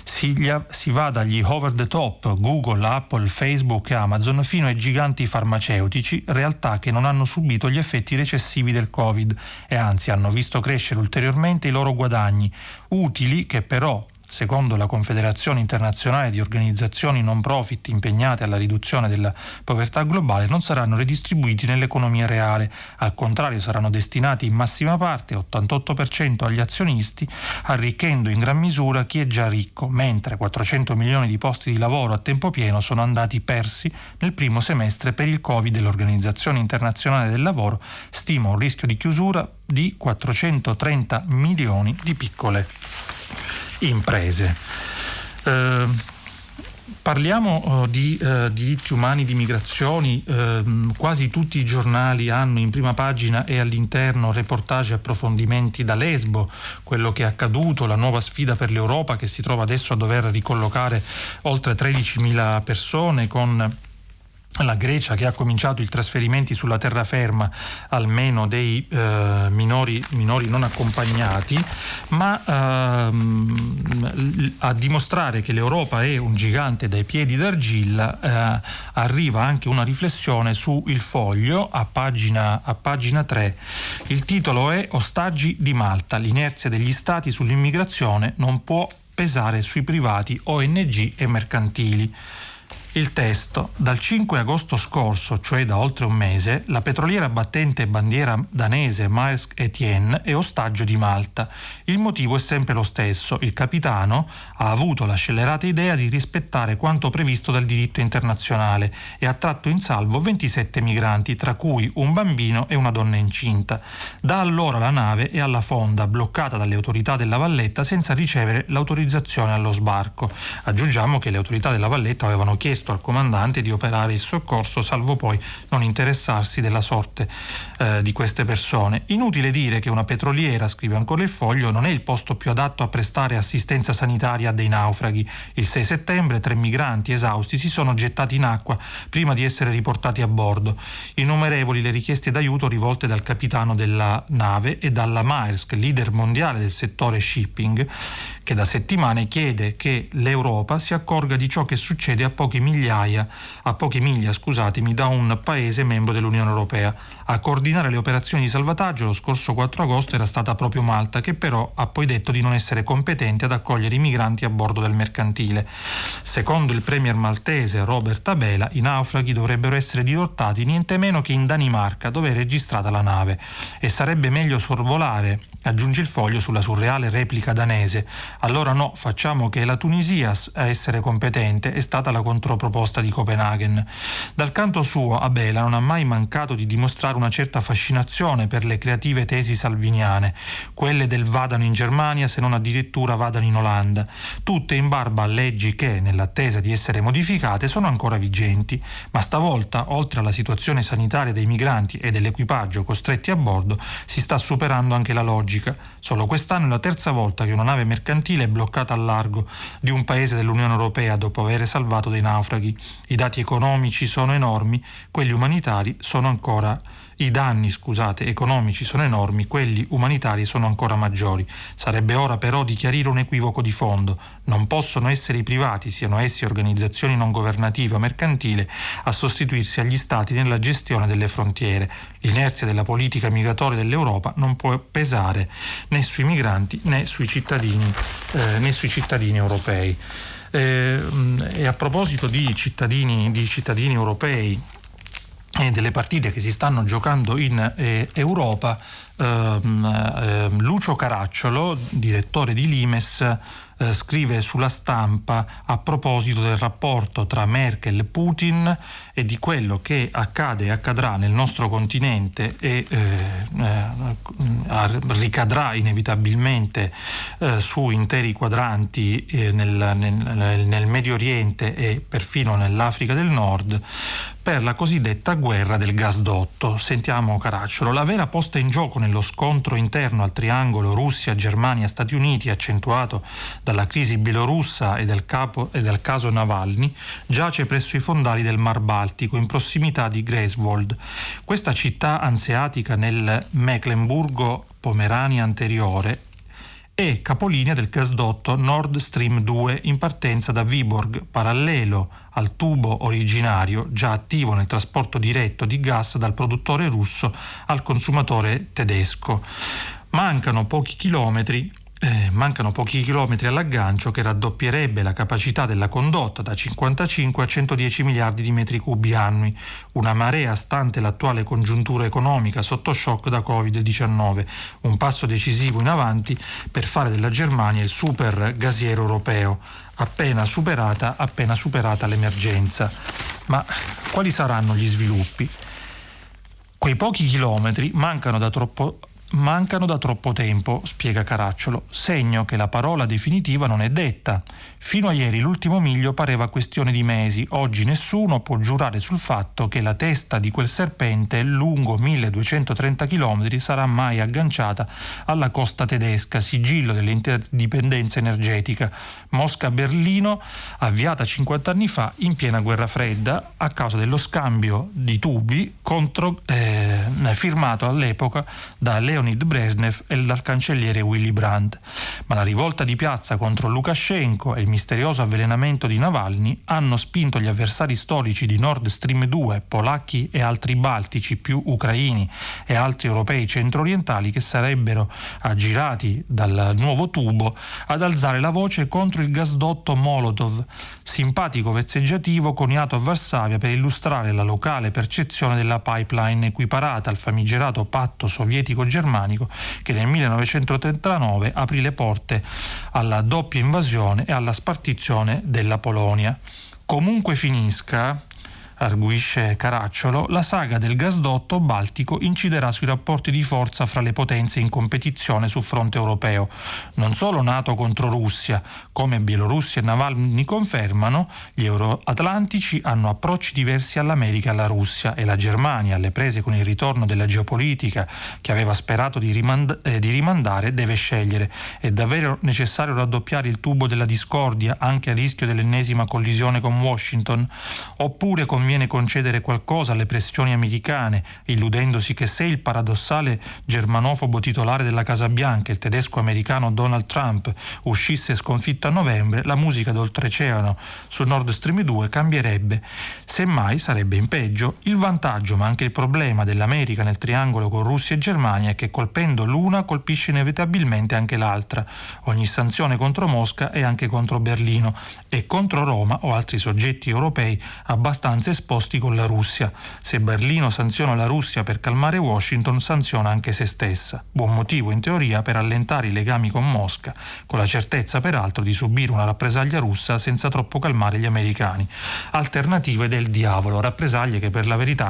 Si, si va dagli over the top Google, Apple, Facebook e Amazon fino ai giganti farmaceutici, realtà che non hanno subito gli effetti recessivi del Covid e anzi hanno visto crescere ulteriormente i loro guadagni, utili che però secondo la Confederazione internazionale di organizzazioni non profit impegnate alla riduzione della povertà globale, non saranno redistribuiti nell'economia reale, al contrario saranno destinati in massima parte, 88% agli azionisti, arricchendo in gran misura chi è già ricco, mentre 400 milioni di posti di lavoro a tempo pieno sono andati persi nel primo semestre per il Covid. l'Organizzazione internazionale del lavoro stima un rischio di chiusura di 430 milioni di piccole imprese. Eh, Parliamo uh, di uh, diritti umani, di migrazioni, uh, quasi tutti i giornali hanno in prima pagina e all'interno reportage e approfondimenti da Lesbo, quello che è accaduto, la nuova sfida per l'Europa che si trova adesso a dover ricollocare oltre 13.000 persone con la Grecia che ha cominciato i trasferimenti sulla terraferma almeno dei eh, minori, minori, non accompagnati, ma ehm, a dimostrare che l'Europa è un gigante dai piedi d'argilla eh, arriva anche una riflessione su Il Foglio a pagina, a pagina 3. Il titolo è Ostaggi di Malta, l'inerzia degli stati sull'immigrazione non può pesare sui privati, ONG e mercantili. Il testo. Dal 5 agosto scorso, cioè da oltre un mese, la petroliera battente bandiera danese Maersk Etienne è ostaggio di Malta. Il motivo è sempre lo stesso. Il capitano ha avuto la scellerata idea di rispettare quanto previsto dal diritto internazionale e ha tratto in salvo 27 migranti, tra cui un bambino e una donna incinta. Da allora la nave è alla fonda, bloccata dalle autorità della Valletta senza ricevere l'autorizzazione allo sbarco. Aggiungiamo che le autorità della Valletta avevano chiesto chiesto al comandante di operare il soccorso, salvo poi non interessarsi della sorte eh, di queste persone. Inutile dire che una petroliera, scrive ancora il foglio, non è il posto più adatto a prestare assistenza sanitaria a dei naufraghi. Il 6 settembre tre migranti esausti si sono gettati in acqua prima di essere riportati a bordo. Innumerevoli le richieste d'aiuto rivolte dal capitano della nave e dalla Maersk, leader mondiale del settore shipping, che da settimane chiede che l'Europa si accorga di ciò che succede a poche migliaia, a poche miglia, scusatemi, da un paese membro dell'Unione Europea. A coordinare le operazioni di salvataggio lo scorso 4 agosto era stata proprio Malta, che però ha poi detto di non essere competente ad accogliere i migranti a bordo del mercantile. Secondo il premier maltese Robert Abela, i naufraghi dovrebbero essere dirottati niente meno che in Danimarca, dove è registrata la nave, e sarebbe meglio sorvolare Aggiunge il foglio sulla surreale replica danese. Allora no, facciamo che la Tunisia a essere competente è stata la controproposta di Copenaghen. Dal canto suo, Abela non ha mai mancato di dimostrare una certa fascinazione per le creative tesi salviniane, quelle del vadano in Germania se non addirittura vadano in Olanda, tutte in barba a leggi che, nell'attesa di essere modificate, sono ancora vigenti. Ma stavolta, oltre alla situazione sanitaria dei migranti e dell'equipaggio costretti a bordo, si sta superando anche la logica. Solo quest'anno è la terza volta che una nave mercantile è bloccata al largo di un paese dell'Unione Europea dopo aver salvato dei naufraghi. I dati economici sono enormi, quelli umanitari sono ancora i danni, scusate, economici sono enormi, quelli umanitari sono ancora maggiori. Sarebbe ora però di chiarire un equivoco di fondo. Non possono essere i privati, siano essi organizzazioni non governative o mercantili, a sostituirsi agli Stati nella gestione delle frontiere. L'inerzia della politica migratoria dell'Europa non può pesare né sui migranti né sui cittadini, eh, né sui cittadini europei. Eh, e a proposito di cittadini, di cittadini europei delle partite che si stanno giocando in eh, Europa, ehm, eh, Lucio Caracciolo, direttore di Limes, eh, scrive sulla stampa a proposito del rapporto tra Merkel e Putin e di quello che accade e accadrà nel nostro continente e eh, eh, ricadrà inevitabilmente eh, su interi quadranti eh, nel, nel, nel Medio Oriente e perfino nell'Africa del Nord per la cosiddetta guerra del gasdotto. Sentiamo Caracciolo. La vera posta in gioco nello scontro interno al triangolo Russia, Germania, Stati Uniti, accentuato dalla crisi bielorussa e del, capo, e del caso Navalny, giace presso i fondali del Mar Baltico, in prossimità di Greifswald. Questa città anseatica nel Mecklenburgo Pomerania anteriore è capolinea del gasdotto Nord Stream 2 in partenza da Viborg, parallelo al tubo originario già attivo nel trasporto diretto di gas dal produttore russo al consumatore tedesco. Mancano pochi chilometri eh, mancano pochi chilometri all'aggancio che raddoppierebbe la capacità della condotta da 55 a 110 miliardi di metri cubi annui, una marea stante l'attuale congiuntura economica sotto shock da Covid-19, un passo decisivo in avanti per fare della Germania il super gasiero europeo, appena superata, appena superata l'emergenza. Ma quali saranno gli sviluppi? Quei pochi chilometri mancano da troppo Mancano da troppo tempo, spiega Caracciolo, segno che la parola definitiva non è detta. Fino a ieri l'ultimo miglio pareva questione di mesi, oggi nessuno può giurare sul fatto che la testa di quel serpente lungo 1230 km sarà mai agganciata alla costa tedesca, sigillo dell'interdipendenza energetica. Mosca-Berlino, avviata 50 anni fa in piena guerra fredda a causa dello scambio di tubi contro, eh, firmato all'epoca da Leonid Brezhnev e dal cancelliere Willy Brandt. Ma la rivolta di piazza contro Lukashenko e il misterioso avvelenamento di Navalny hanno spinto gli avversari storici di Nord Stream 2, polacchi e altri baltici più ucraini e altri europei centro-orientali che sarebbero aggirati dal nuovo tubo ad alzare la voce contro il gasdotto Molotov. Simpatico vezzeggiativo coniato a Varsavia per illustrare la locale percezione della pipeline equiparata al famigerato patto sovietico-germanico che nel 1939 aprì le porte alla doppia invasione e alla spartizione della Polonia. Comunque finisca, arguisce Caracciolo, la saga del gasdotto baltico inciderà sui rapporti di forza fra le potenze in competizione sul fronte europeo. Non solo NATO contro Russia, come Bielorussia e Navalny confermano, gli euroatlantici hanno approcci diversi all'America e alla Russia e la Germania, alle prese con il ritorno della geopolitica che aveva sperato di, rimand- eh, di rimandare, deve scegliere. È davvero necessario raddoppiare il tubo della discordia anche a rischio dell'ennesima collisione con Washington? Oppure con conviene concedere qualcosa alle pressioni americane, illudendosi che se il paradossale germanofobo titolare della Casa Bianca, il tedesco-americano Donald Trump, uscisse sconfitto a novembre, la musica d'oltreoceano su Nord Stream 2 cambierebbe. Semmai sarebbe in peggio. Il vantaggio, ma anche il problema dell'America nel triangolo con Russia e Germania è che colpendo l'una colpisce inevitabilmente anche l'altra. Ogni sanzione contro Mosca è anche contro Berlino e contro Roma o altri soggetti europei abbastanza esposti con la Russia. Se Berlino sanziona la Russia per calmare Washington, sanziona anche se stessa. Buon motivo in teoria per allentare i legami con Mosca, con la certezza peraltro di subire una rappresaglia russa senza troppo calmare gli americani. Alternative del diavolo, rappresaglie che per la verità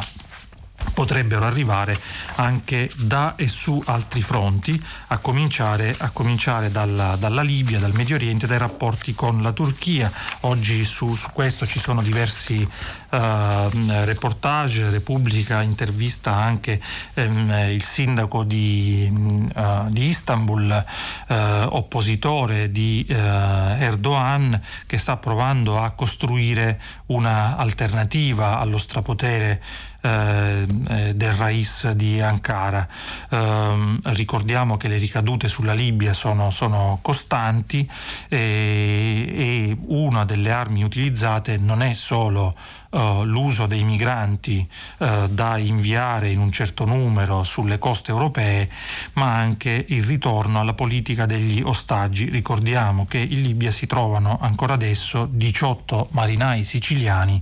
potrebbero arrivare anche da e su altri fronti, a cominciare, a cominciare dalla, dalla, Libia, dal Medio Oriente, dai rapporti con la Turchia. Oggi su, su questo ci sono diversi uh, reportage, Repubblica intervista anche um, il sindaco di, uh, di Istanbul, uh, oppositore di Erdogan, che sta provando a costruire un'alternativa allo strapotere eh, eh, del Rais di Ankara. Eh, ricordiamo che le ricadute sulla Libia sono, sono costanti e, e una delle armi utilizzate non è solo uh, l'uso dei migranti uh, da inviare in un certo numero sulle coste europee, ma anche il ritorno alla politica degli ostaggi. Ricordiamo che in Libia si trovano ancora adesso 18 marinai siciliani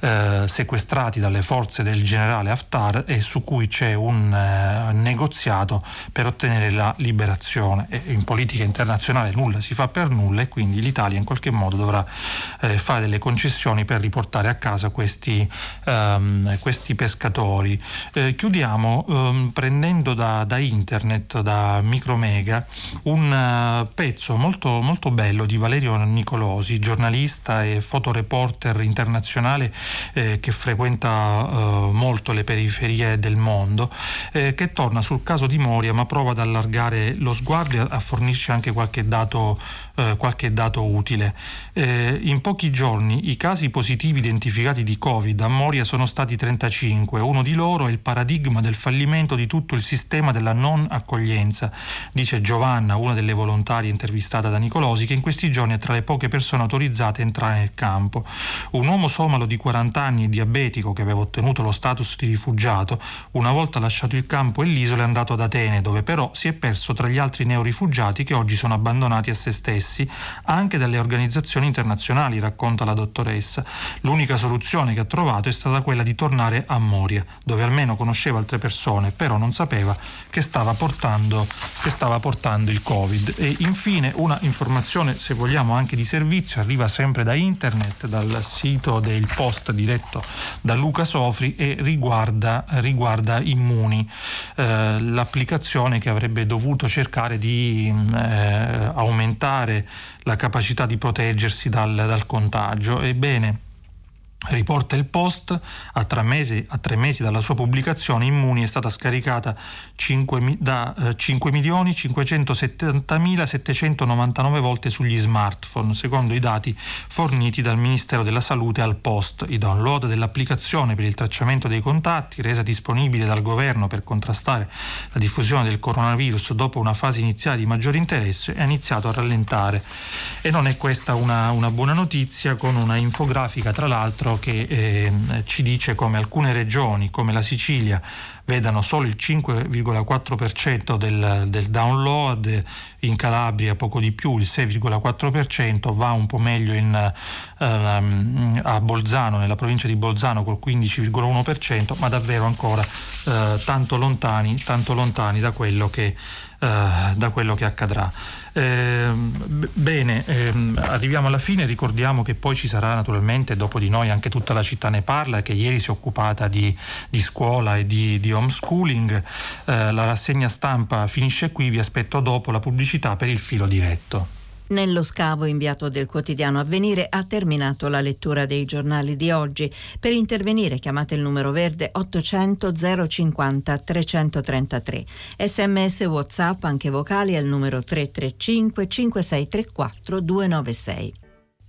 uh, sequestrati dalle forze del generale Haftar e su cui c'è un negoziato per ottenere la liberazione. E in politica internazionale nulla si fa per nulla e quindi l'Italia in qualche modo dovrà fare delle concessioni per riportare a casa questi, um, questi pescatori. Eh, chiudiamo um, prendendo da, da, internet, da Micromega, un uh, pezzo molto, molto bello di Valerio Nicolosi, giornalista e fotoreporter internazionale eh, che frequenta uh, molto le periferie del mondo, eh, che torna sul caso di Moria ma prova ad allargare lo sguardo e a fornirci anche qualche dato eh, qualche dato utile. Eh, in pochi giorni i casi positivi identificati di Covid a Moria sono stati 35, uno di loro è il paradigma del fallimento di tutto il sistema della non accoglienza, dice Giovanna, una delle volontarie intervistata da Nicolosi, che in questi giorni è tra le poche persone autorizzate a entrare nel campo. Un uomo somalo di 40 anni e diabetico che aveva ottenuto lo status di rifugiato, una volta lasciato il campo e l'isola è andato ad Atene, dove però si è perso tra gli altri neorifugiati che oggi sono abbandonati a se stessi stessi anche dalle organizzazioni internazionali, racconta la dottoressa. L'unica soluzione che ha trovato è stata quella di tornare a Moria, dove almeno conosceva altre persone, però non sapeva che stava portando, che stava portando il Covid. E infine una informazione, se vogliamo, anche di servizio, arriva sempre da internet, dal sito del post diretto da Luca Sofri e riguarda, riguarda Immuni, eh, l'applicazione che avrebbe dovuto cercare di eh, aumentare la capacità di proteggersi dal, dal contagio. Ebbene, Riporta il post, a tre, mesi, a tre, mesi, dalla sua pubblicazione Immuni è stata scaricata 5, da eh, 5.570.799 volte sugli smartphone, secondo i dati forniti dal Ministero della Salute al post. I download dell'applicazione per il tracciamento dei contatti, resa disponibile dal governo per contrastare la diffusione del coronavirus dopo una fase iniziale di maggiore interesse, è iniziato a rallentare. E non è questa una, una buona notizia, con una infografica tra l'altro che eh, ci dice come alcune regioni, come la Sicilia, vedano solo il 5,4% del, del download in Calabria poco di più, il 6,4%, va un po' meglio in, ehm, a Bolzano, nella provincia di Bolzano col 15,1%, ma davvero ancora eh, tanto lontani, tanto lontani da quello che, eh, da quello che accadrà. Eh, bene, ehm, arriviamo alla fine, ricordiamo che poi ci sarà naturalmente dopo di noi anche tutta la città ne parla che ieri si è occupata di, di scuola e di, di homeschooling. Eh, la rassegna stampa finisce qui, vi aspetto dopo la pubblicità per il filo diretto. Nello scavo inviato del quotidiano Avvenire ha terminato la lettura dei giornali di oggi. Per intervenire chiamate il numero verde 800 050 333. Sms WhatsApp anche vocali al numero 335 5634 296.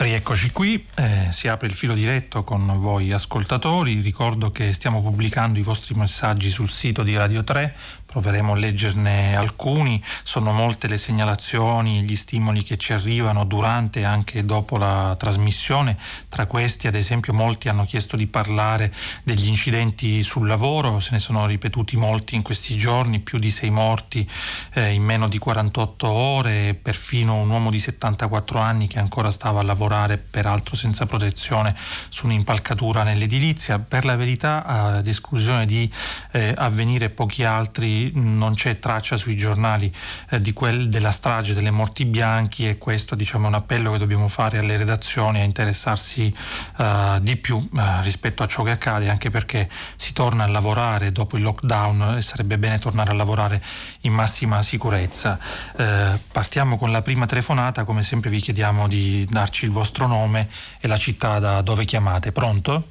Rieccoci qui, eh, si apre il filo diretto con voi ascoltatori, ricordo che stiamo pubblicando i vostri messaggi sul sito di Radio 3 proveremo a leggerne alcuni, sono molte le segnalazioni, gli stimoli che ci arrivano durante e anche dopo la trasmissione, tra questi ad esempio molti hanno chiesto di parlare degli incidenti sul lavoro, se ne sono ripetuti molti in questi giorni, più di sei morti eh, in meno di 48 ore, perfino un uomo di 74 anni che ancora stava a lavorare, peraltro senza protezione, su un'impalcatura nell'edilizia, per la verità ad esclusione di eh, avvenire pochi altri non c'è traccia sui giornali eh, quel, della strage delle morti bianchi e questo diciamo, è un appello che dobbiamo fare alle redazioni a interessarsi uh, di più uh, rispetto a ciò che accade anche perché si torna a lavorare dopo il lockdown e sarebbe bene tornare a lavorare in massima sicurezza. Uh, partiamo con la prima telefonata, come sempre vi chiediamo di darci il vostro nome e la città da dove chiamate. Pronto?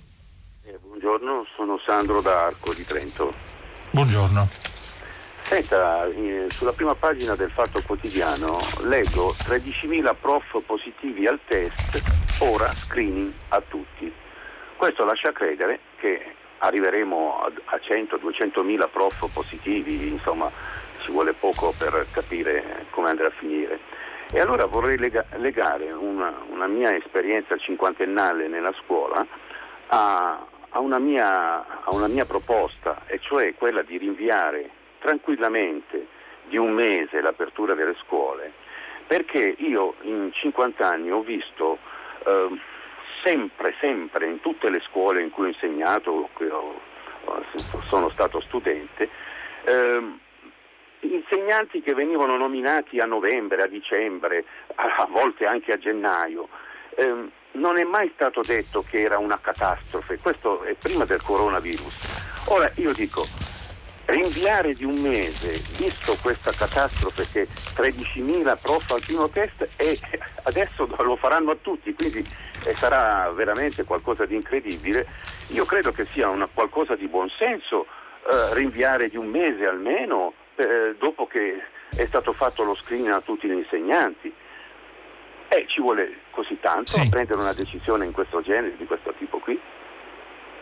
Eh, buongiorno, sono Sandro da Arco di Trento. Buongiorno. Senta, eh, sulla prima pagina del Fatto Quotidiano leggo 13.000 prof positivi al test, ora screening a tutti. Questo lascia credere che arriveremo a 100-200.000 prof positivi, insomma ci vuole poco per capire come andrà a finire. E allora vorrei lega- legare una, una, mia esperienza cinquantennale nella scuola a, a, una mia, a una mia proposta, e cioè quella di rinviare tranquillamente di un mese l'apertura delle scuole, perché io in 50 anni ho visto eh, sempre, sempre in tutte le scuole in cui ho insegnato, sono stato studente, eh, insegnanti che venivano nominati a novembre, a dicembre, a volte anche a gennaio. Eh, non è mai stato detto che era una catastrofe, questo è prima del coronavirus. Ora io dico, rinviare di un mese, visto questa catastrofe che 13.000 prof al primo test e adesso lo faranno a tutti, quindi eh, sarà veramente qualcosa di incredibile, io credo che sia una, qualcosa di buonsenso eh, rinviare di un mese almeno eh, dopo che è stato fatto lo screening a tutti gli insegnanti. E ci vuole così tanto sì. a prendere una decisione in questo genere, di questo tipo qui?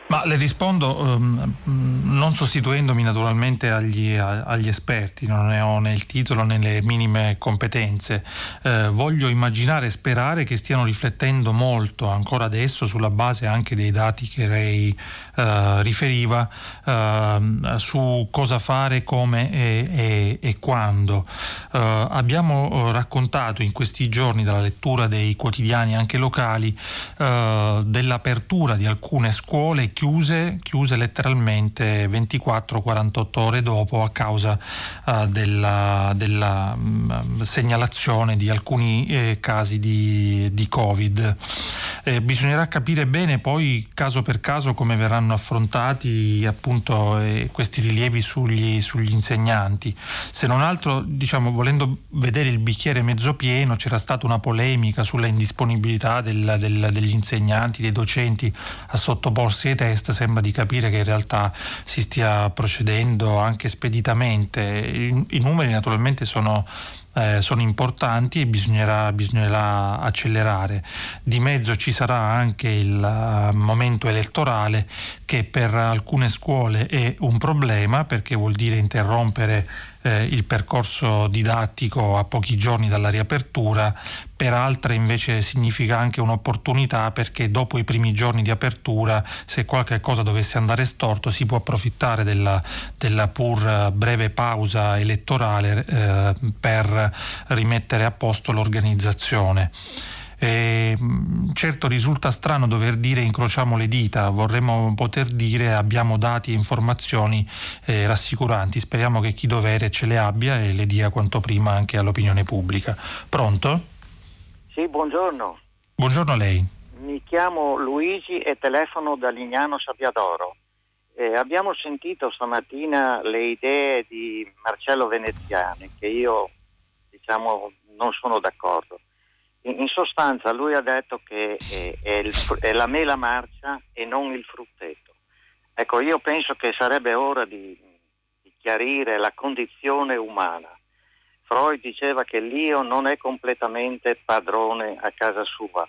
Ma le rispondo um, non sostituendomi naturalmente agli, agli, esperti, non ne ho né il titolo né le minime competenze. Eh, voglio immaginare e sperare che stiano riflettendo molto ancora adesso sulla base anche dei dati che lei eh, riferiva eh, su cosa fare, come e, e, e quando. Eh, abbiamo raccontato in questi giorni dalla lettura dei quotidiani anche locali eh, dell'apertura di alcune scuole chiuse, chiuse letteralmente 24-48 ore dopo a causa della, della um, segnalazione di alcuni eh, casi di, di Covid. Eh, bisognerà capire bene poi caso per caso come verranno affrontati appunto eh, questi rilievi sugli, sugli, insegnanti. Se non altro, diciamo, volendo vedere il bicchiere mezzo pieno, c'era stata una polemica sulla indisponibilità del, del, degli insegnanti, dei docenti a sottoporsi ai test sembra di capire che in realtà si stia procedendo anche speditamente. I, i numeri naturalmente sono eh, sono importanti e bisognerà, bisognerà, accelerare. Di mezzo ci sarà anche il uh, momento elettorale che per alcune scuole è un problema perché vuol dire interrompere eh, il percorso didattico a pochi giorni dalla riapertura, per altre invece significa anche un'opportunità perché dopo i primi giorni di apertura se qualche cosa dovesse andare storto si può approfittare della, della pur breve pausa elettorale eh, per rimettere a posto l'organizzazione. Eh, certo risulta strano dover dire incrociamo le dita, vorremmo poter dire abbiamo dati e informazioni eh, rassicuranti, speriamo che chi dovere ce le abbia e le dia quanto prima anche all'opinione pubblica. Pronto? Sì, buongiorno. Buongiorno a lei. Mi chiamo Luigi e telefono da Lignano Sabbiadoro. Eh, abbiamo sentito stamattina le idee di Marcello Veneziani che io diciamo non sono d'accordo. In sostanza lui ha detto che è, il, è, la mela marcia e non il frutteto. Ecco, io penso che sarebbe ora di, di chiarire la condizione umana. Freud diceva che l'io non è completamente padrone a casa sua.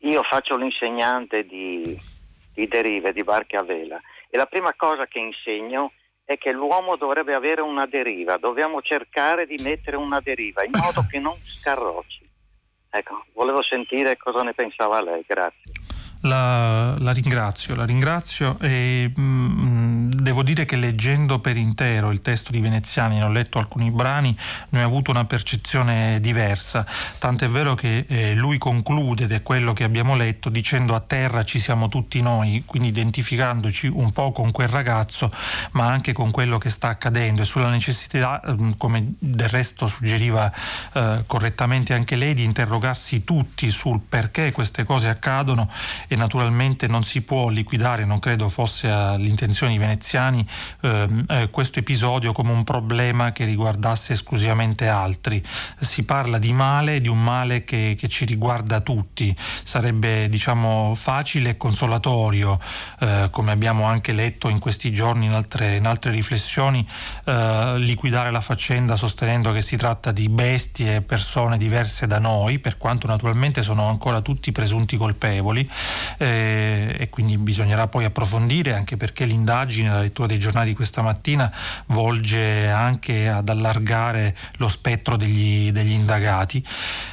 Io faccio l'insegnante di, di derive, di barche a vela e la prima cosa che insegno è che l'uomo dovrebbe avere una deriva, dobbiamo cercare di mettere una deriva in modo che non scarrocci. Ecco, volevo sentire cosa ne pensava lei, grazie. La, la, ringrazio, la ringrazio e mh, mm, devo dire che leggendo per intero il testo di Veneziani, ne ho letto alcuni brani, ne ho avuto una percezione diversa, tant'è vero che eh, lui conclude, ed è quello che abbiamo letto, dicendo a terra ci siamo tutti noi, quindi identificandoci un po' con quel ragazzo, ma anche con quello che sta accadendo. E sulla necessità, eh, come del resto suggeriva eh, correttamente anche lei, di interrogarsi tutti sul perché queste cose accadono e naturalmente non si può liquidare, non credo fosse all'intenzione di veneziani, ehm, eh, questo episodio come un problema che riguardasse esclusivamente altri. Si parla di male, di un male che, che ci riguarda tutti. Sarebbe diciamo facile e consolatorio, eh, come abbiamo anche letto in questi giorni in altre, in altre riflessioni, eh, liquidare la faccenda sostenendo che si tratta di bestie, persone diverse da noi, per quanto naturalmente sono ancora tutti presunti colpevoli eh, e quindi bisognerà poi approfondire anche perché l'indagine, la lettura dei giornali di questa mattina volge anche ad allargare lo spettro degli, degli indagati.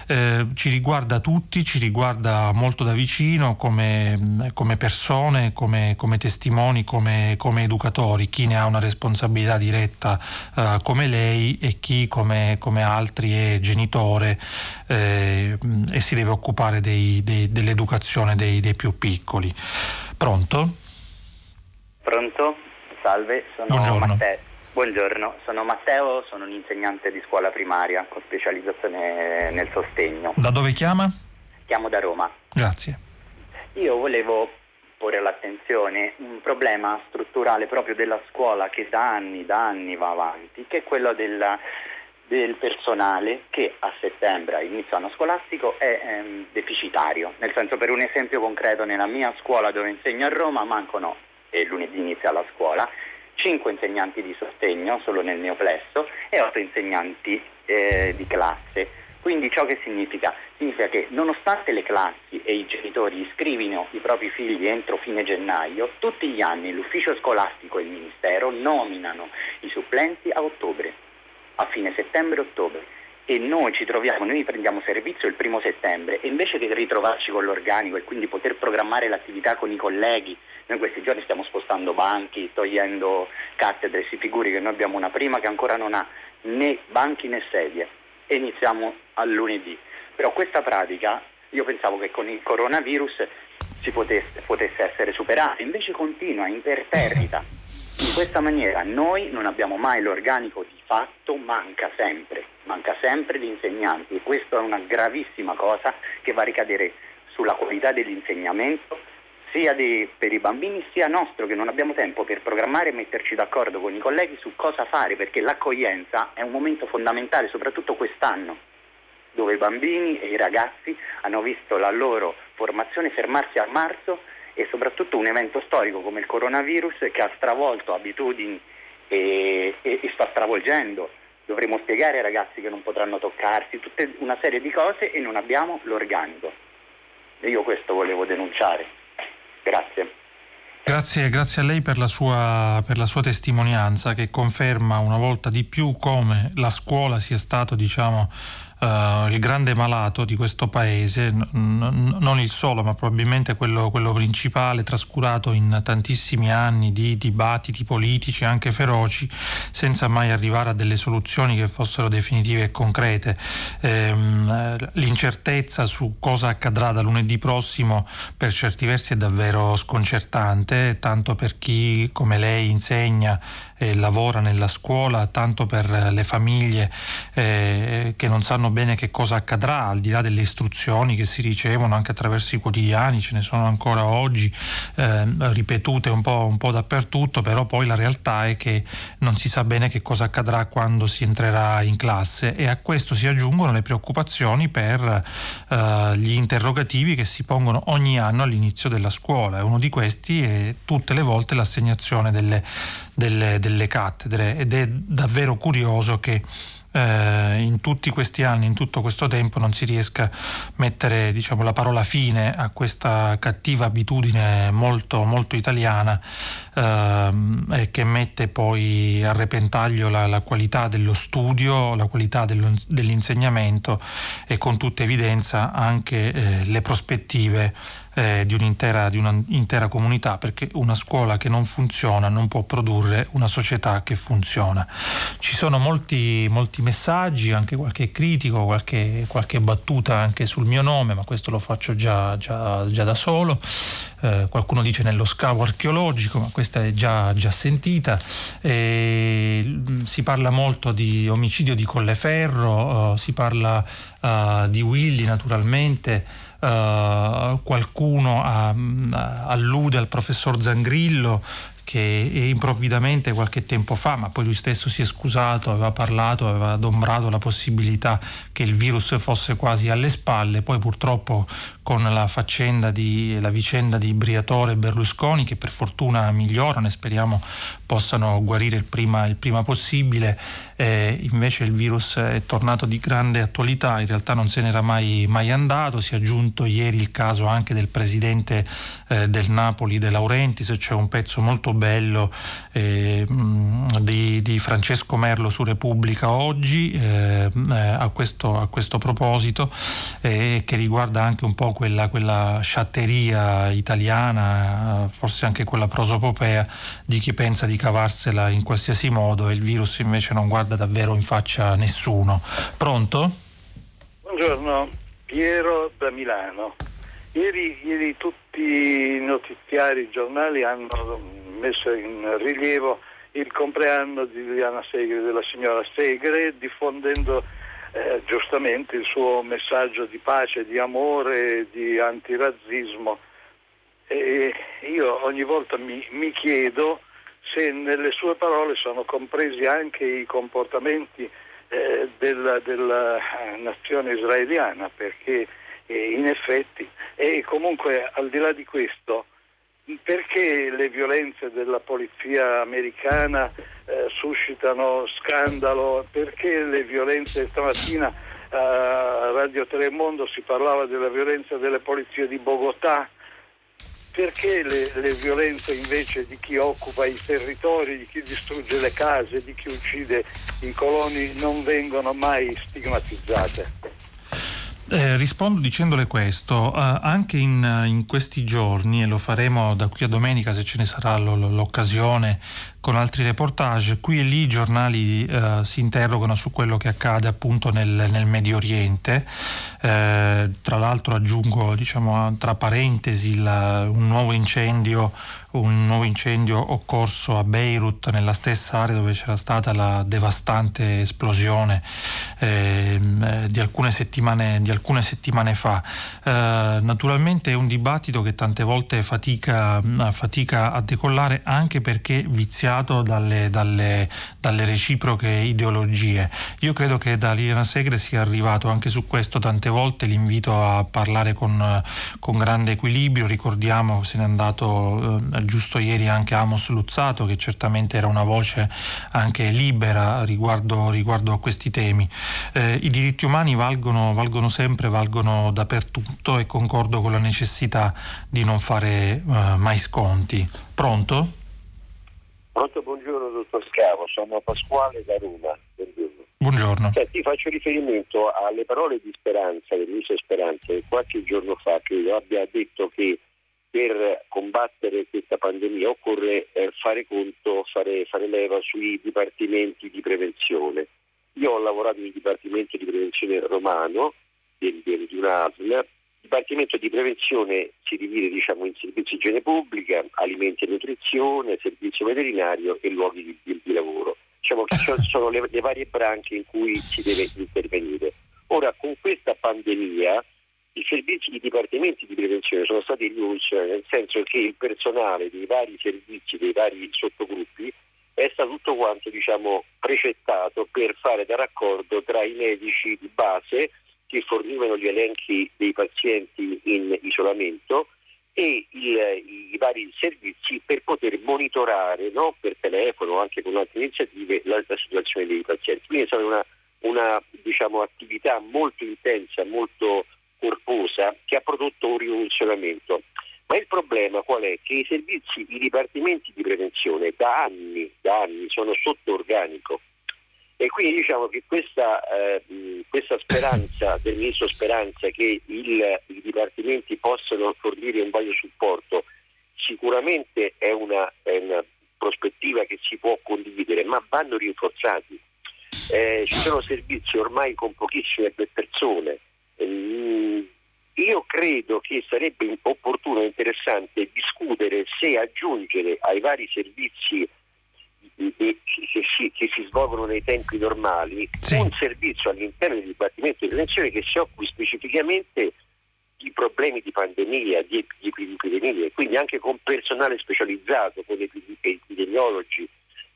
Eh, ci riguarda tutti, ci riguarda molto da vicino come, come persone, come, come testimoni, come, come, educatori, chi ne ha una responsabilità diretta eh, come lei e chi come, altri è genitore eh, e si deve occupare dei, dei, dell'educazione dei, dei più piccoli. Pronto? Pronto? Salve, sono Buongiorno. Matteo. Buongiorno, sono Matteo, sono un insegnante di scuola primaria con specializzazione nel sostegno. Da dove chiama? Chiamo da Roma. Grazie. Io volevo porre all'attenzione un problema strutturale proprio della scuola che da anni, da anni va avanti, che è quello della del personale che a settembre, a inizio anno scolastico, è ehm, deficitario. Nel senso, per un esempio concreto, nella mia scuola dove insegno a Roma mancano, e lunedì inizia la scuola, 5 insegnanti di sostegno solo nel mio plesso e 8 insegnanti eh, di classe. Quindi ciò che significa? Significa che nonostante le classi e i genitori iscrivino i propri figli entro fine gennaio, tutti gli anni l'ufficio scolastico e il Ministero nominano i supplenti a ottobre a fine settembre-ottobre e noi ci troviamo, noi prendiamo servizio il primo settembre e invece di ritrovarci con l'organico e quindi poter programmare l'attività con i colleghi, noi questi giorni stiamo spostando banchi, togliendo cattedre, si figuri che noi abbiamo una prima che ancora non ha né banchi né sedie e iniziamo a lunedì. Però questa pratica io pensavo che con il coronavirus si potesse, potesse essere superata, invece continua imperterrita. In questa maniera noi non abbiamo mai l'organico di fatto, manca sempre, manca sempre di insegnanti e questa è una gravissima cosa che va a ricadere sulla qualità dell'insegnamento sia di, per i bambini sia nostro che non abbiamo tempo per programmare e metterci d'accordo con i colleghi su cosa fare perché l'accoglienza è un momento fondamentale soprattutto quest'anno dove i bambini e i ragazzi hanno visto la loro formazione fermarsi a marzo e soprattutto un evento storico come il coronavirus che ha stravolto abitudini e, e, e sta stravolgendo dovremo spiegare ai ragazzi che non potranno toccarsi, tutta una serie di cose e non abbiamo l'organico. E io questo volevo denunciare. Grazie. Grazie, grazie, a lei per la, sua, per la, sua, testimonianza che conferma una volta di più come la scuola sia stato diciamo, uh, il grande malato di questo paese, n- n- non il solo, ma probabilmente quello, quello, principale, trascurato in tantissimi anni di dibattiti politici anche feroci, senza mai arrivare a delle soluzioni che fossero definitive e concrete. Ehm, l'incertezza su cosa accadrà da lunedì prossimo per certi versi è davvero sconcertante, tanto per chi come lei insegna e lavora nella scuola, tanto per le famiglie eh, che non sanno bene che cosa accadrà, al di là delle istruzioni che si ricevono anche attraverso i quotidiani, ce ne sono ancora oggi eh, ripetute un po', un po', dappertutto, però poi la realtà è che non si sa bene che cosa accadrà quando si entrerà in classe. E a questo si aggiungono le preoccupazioni per eh, gli interrogativi che si pongono ogni anno all'inizio della scuola. Uno di questi è tutte le volte l'assegnazione delle delle, delle cattedre ed è davvero curioso che eh, in tutti questi anni, in tutto questo tempo non si riesca a mettere diciamo, la parola fine a questa cattiva abitudine molto, molto italiana eh, che mette poi a repentaglio la, la, qualità dello studio, la qualità dello, dell'insegnamento e con tutta evidenza anche eh, le prospettive eh, di, un'intera, di un'intera comunità, perché una scuola che non funziona non può produrre una società che funziona. Ci sono molti, molti messaggi, anche qualche critico, qualche, qualche, battuta anche sul mio nome, ma questo lo faccio già, già, già da solo. Eh, qualcuno dice nello scavo archeologico, ma questa è già, già sentita. E, mm, si parla molto di omicidio di Colleferro, uh, si parla uh, di Willy naturalmente. Uh, qualcuno a, a, allude al professor Zangrillo che improvvidamente qualche tempo fa, ma poi lui stesso si è scusato, aveva parlato, aveva adombrato la possibilità che il virus fosse quasi alle spalle, poi purtroppo con la di, la vicenda di Briatore e Berlusconi che per fortuna migliorano e speriamo possano guarire il prima, il prima possibile, eh, invece il virus è tornato di grande attualità, in realtà non se n'era mai, mai andato, si è aggiunto ieri il caso anche del presidente eh, del Napoli, De Laurentiis, c'è un pezzo molto bello eh, di, di, Francesco Merlo su Repubblica oggi eh, eh, a questo, a, questo, proposito eh, che riguarda anche un po' quella, quella sciatteria italiana, forse anche quella prosopopea di chi pensa di cavarsela in qualsiasi modo e il virus invece non guarda davvero in faccia nessuno. Pronto? Buongiorno, Piero da Milano. Ieri, ieri tutti i notiziari, i giornali hanno messo in rilievo il compleanno di Liliana Segre, della signora Segre, diffondendo eh, giustamente il suo messaggio di pace, di amore, di antirazzismo. E io ogni volta mi, mi chiedo se nelle sue parole sono compresi anche i comportamenti eh, della, della, eh, nazione israeliana, perché eh, in effetti, e comunque al di là di questo, perché le violenze della polizia americana eh, suscitano scandalo? Perché le violenze stamattina a Radio Telemondo si parlava della violenza delle polizie di Bogotà? Perché le, le, violenze invece di chi occupa i territori, di chi distrugge le case, di chi uccide i coloni non vengono mai stigmatizzate? Eh, rispondo dicendole questo, eh, anche in, in, questi giorni, e lo faremo da qui a domenica se ce ne sarà l'occasione con altri reportage, qui e lì i giornali eh, si interrogano su quello che accade appunto nel, nel Medio Oriente, eh, tra l'altro aggiungo diciamo, tra parentesi la, un nuovo incendio un nuovo incendio occorso a Beirut, nella stessa area dove c'era stata la devastante esplosione ehm, eh, di, alcune di, alcune settimane, fa. Eh, naturalmente è un dibattito che tante volte fatica, fatica a decollare anche perché viziato dalle, dalle, dalle, reciproche ideologie. Io credo che da Liliana Segre sia arrivato anche su questo tante volte l'invito a parlare con, con grande equilibrio, ricordiamo se n'è andato eh, giusto ieri anche Amos Luzzato che certamente era una voce anche libera riguardo, riguardo a questi temi. Eh, I diritti umani valgono, valgono, sempre, valgono dappertutto e concordo con la necessità di non fare eh, mai sconti. Pronto? Pronto, buongiorno dottor Scavo, sono Pasquale da Roma. Buongiorno. Senti, faccio riferimento alle parole di Speranza, del ministro Speranza, che qualche giorno fa credo abbia detto che per combattere questa pandemia occorre eh, fare conto, fare, fare, leva sui dipartimenti di prevenzione. Io ho lavorato nel dipartimento di prevenzione romano di, di, di un'ASL. Il dipartimento di prevenzione si divide diciamo, in servizi di igiene pubblica, alimenti e nutrizione, servizio veterinario e luoghi di, di, di lavoro. Diciamo che ci sono le, le varie branche in cui si deve intervenire. Ora, con questa pandemia servizi, i dipartimenti di prevenzione sono stati rivoluzionati, nel senso che il personale dei vari servizi, dei vari sottogruppi, è stato tutto quanto diciamo, precettato per fare da raccordo tra i medici di base che fornivano gli elenchi dei pazienti in isolamento e il, i vari servizi per poter monitorare no, per telefono o anche con altre iniziative la, la, situazione dei pazienti. Quindi è stata una, una diciamo, attività molto intensa, molto corposa che ha prodotto un rivoluzionamento. Ma il problema qual è? Che i servizi, i dipartimenti di prevenzione da anni, da anni sono sotto organico e quindi diciamo che questa, eh, questa speranza del ministro Speranza che il, i dipartimenti possano fornire un vario supporto sicuramente è una, è una, prospettiva che si può condividere, ma vanno rinforzati. Eh, ci sono servizi ormai con pochissime persone, io credo che sarebbe opportuno e interessante discutere se aggiungere ai vari servizi che si, che si svolgono nei tempi normali sì. un servizio all'interno del Dipartimento di Prevenzione che si occupi specificamente di problemi di pandemia, di, di epidemie, quindi anche con personale specializzato, con epidemiologi,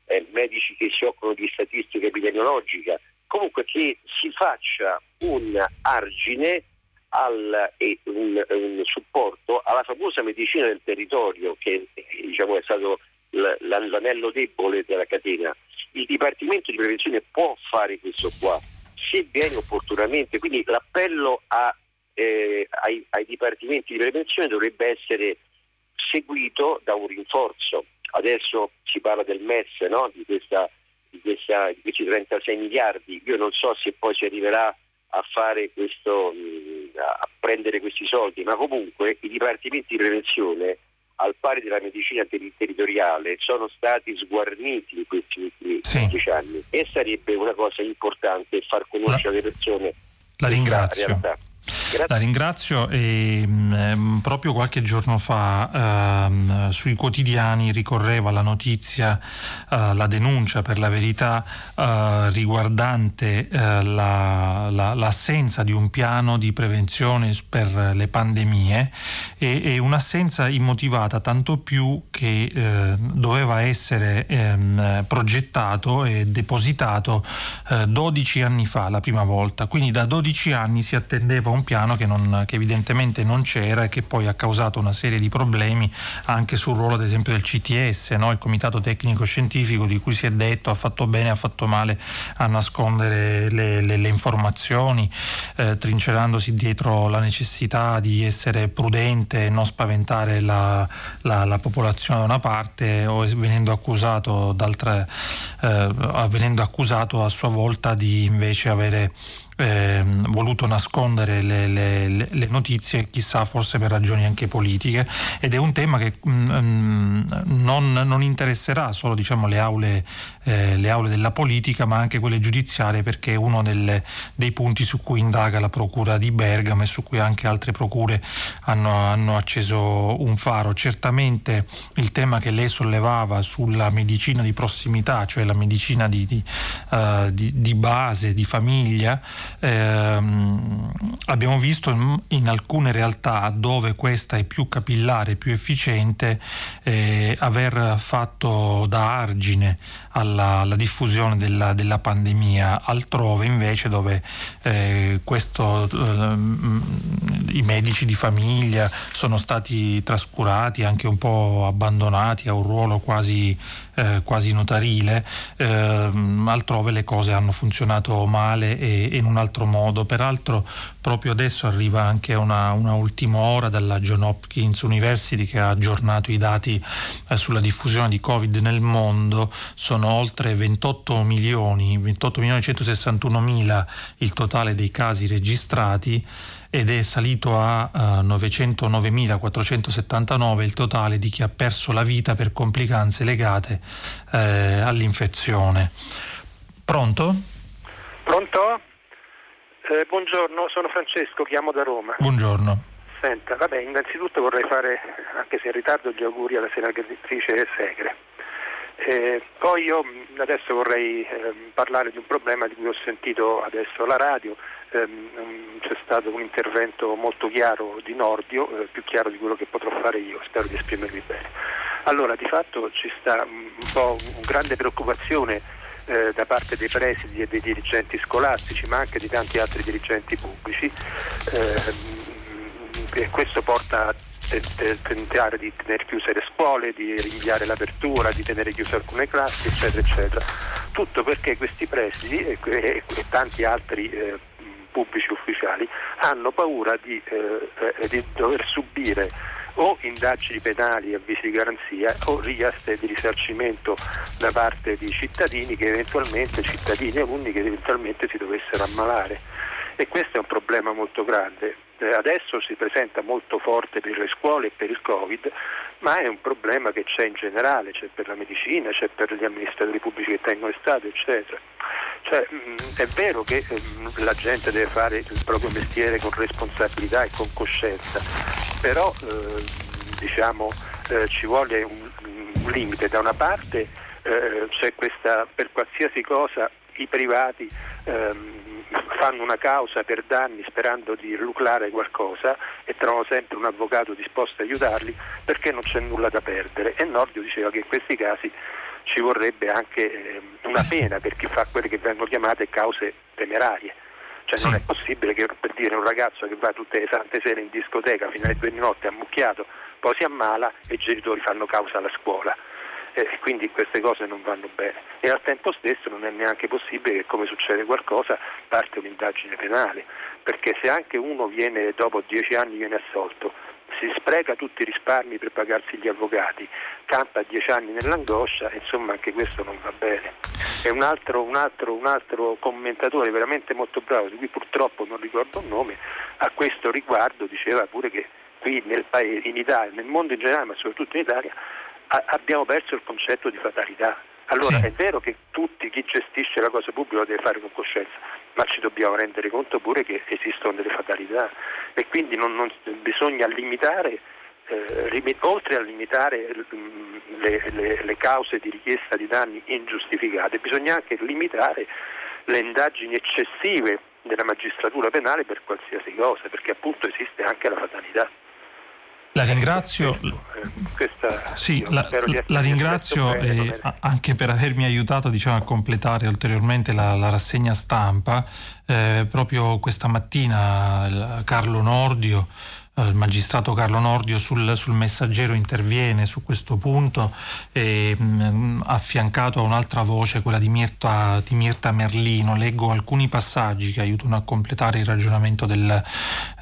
eh, medici che si occupano di statistica epidemiologica, comunque che si faccia un argine al, e un, un, supporto alla famosa medicina del territorio che diciamo, è stato l'anello debole della catena. Il Dipartimento di Prevenzione può fare questo qua se viene opportunamente, quindi l'appello a, eh, ai, ai dipartimenti di prevenzione dovrebbe essere seguito da un rinforzo. Adesso si parla del MES, no? di questa di, questa, di, questi 36 miliardi. Io non so se poi si arriverà a fare questo, a prendere questi soldi, ma comunque i dipartimenti di prevenzione al pari della medicina ter- territoriale sono stati sguarniti in questi ultimi sì. dieci anni e sarebbe una cosa importante far conoscere alle persone la ringrazio. realtà. La ringrazio e mh, mm, proprio qualche giorno fa uh, sui quotidiani ricorreva la notizia, uh, la denuncia per la verità uh, riguardante la, la, l'assenza di un piano di prevenzione per le pandemie e, e un'assenza immotivata tanto più che doveva essere ehm, progettato e depositato 12 anni fa la prima volta, quindi da 12 anni si attendeva un piano che, non, che, evidentemente non c'era e che poi ha causato una serie di problemi anche sul ruolo ad esempio del CTS, no? il Comitato Tecnico Scientifico di cui si è detto ha fatto bene, ha fatto male a nascondere le, le, le informazioni, eh, trincerandosi dietro la necessità di essere prudente e non spaventare la, la, la popolazione da una parte o venendo accusato, eh, venendo accusato a sua volta di invece avere eh, voluto nascondere le, le, le, notizie, chissà forse per ragioni anche politiche, ed è un tema che mh, mm, non, non, interesserà solo diciamo, le, aule, eh, le, aule, della politica, ma anche quelle giudiziarie, perché è uno delle, dei punti su cui indaga la Procura di Bergamo e su cui anche altre procure hanno, hanno acceso un faro. Certamente il tema che lei sollevava sulla medicina di prossimità, cioè la medicina di, di, uh, di, di base, di famiglia, ehm, abbiamo visto in, in, alcune realtà dove questa è più capillare, più efficiente, eh, aver fatto da argine alla, alla diffusione della, della, pandemia, altrove invece dove eh, questo, eh, i medici di famiglia sono stati trascurati, anche un po' abbandonati a un ruolo quasi, eh, quasi notarile, ehm, altrove le cose hanno funzionato male e, e, in un altro modo. Peraltro proprio adesso arriva anche una, una ultima ora dalla John Hopkins University che ha aggiornato i dati eh, sulla diffusione di Covid nel mondo. Sono oltre 28 milioni, 28 milioni 161 mila il totale dei casi registrati ed è salito a uh, eh, 909.479 il totale di chi ha perso la vita per complicanze legate eh, all'infezione. Pronto? Pronto? Eh, buongiorno, sono Francesco, chiamo da Roma. Buongiorno. Senta, vabbè, innanzitutto vorrei fare, anche se in ritardo, gli auguri alla senatrice Segre. Eh, poi io adesso vorrei eh, parlare di un problema di cui ho sentito adesso alla radio, eh, c'è stato un intervento molto chiaro di Nordio, eh, più chiaro di quello che potrò fare io, spero di esprimermi bene. Allora, di fatto ci sta un po' una grande preoccupazione eh, da parte dei presidi e dei dirigenti scolastici, ma anche di tanti altri dirigenti pubblici ehm, e questo porta a tentare di tenere chiuse le scuole, di rinviare l'apertura, di tenere chiuse alcune classi, eccetera, eccetera. Tutto perché questi presidi e, e, e tanti altri eh, pubblici ufficiali hanno paura di, eh, di, dover subire o indagini penali a avvisi di garanzia o richieste di risarcimento da parte di cittadini che eventualmente, cittadini e alunni che eventualmente si dovessero ammalare. E questo è un problema molto grande eh, adesso si presenta molto forte per le scuole e per il Covid, ma è un problema che c'è in generale, c'è per la medicina, c'è per gli amministratori pubblici che tengono Stato, eccetera. Cioè, mm, è vero che mh, la gente deve fare il proprio mestiere con responsabilità e con coscienza, però eh, diciamo, eh, ci vuole un, un, limite. Da una parte eh, c'è questa, per qualsiasi cosa i privati ehm, fanno una causa per danni sperando di lucrare qualcosa e trovano sempre un avvocato disposto a aiutarli perché non c'è nulla da perdere. E Nordio diceva che in questi casi ci vorrebbe anche eh, una pena per chi fa quelle che vengono chiamate cause temerarie. Cioè non è possibile che per dire un ragazzo che va tutte le sante sere in discoteca fino alle due di notte ammucchiato, poi si ammala e i genitori fanno causa alla scuola e quindi queste cose non vanno bene. E al tempo stesso non è neanche possibile che come succede qualcosa parte un'indagine penale, perché se anche uno viene dopo dieci anni viene assolto, si spreca tutti i risparmi per pagarsi gli avvocati, campa dieci anni nell'angoscia, insomma anche questo non va bene. E un altro, un, altro, un altro, commentatore veramente molto bravo, di cui purtroppo non ricordo il nome, a questo riguardo diceva pure che qui nel paese, in Italia, nel mondo in generale, ma soprattutto in Italia, abbiamo perso il concetto di fatalità. Allora sì. è vero che tutti, chi gestisce la cosa pubblica lo deve fare con coscienza, ma ci dobbiamo rendere conto pure che esistono delle fatalità e quindi non, non, bisogna limitare, eh, oltre a limitare mm, le, le, le cause di richiesta di danni ingiustificate, bisogna anche limitare le indagini eccessive della magistratura penale per qualsiasi cosa, perché appunto esiste anche la fatalità. La ringrazio, sì, la, la ringrazio eh, anche per avermi aiutato diciamo, a completare ulteriormente la, la rassegna stampa. Eh, proprio questa mattina Carlo Nordio il magistrato Carlo Nordio sul, sul, messaggero interviene su questo punto, e, mh, mm, affiancato a un'altra voce, quella di Mirta, di Mirta, Merlino. Leggo alcuni passaggi che aiutano a completare il ragionamento del,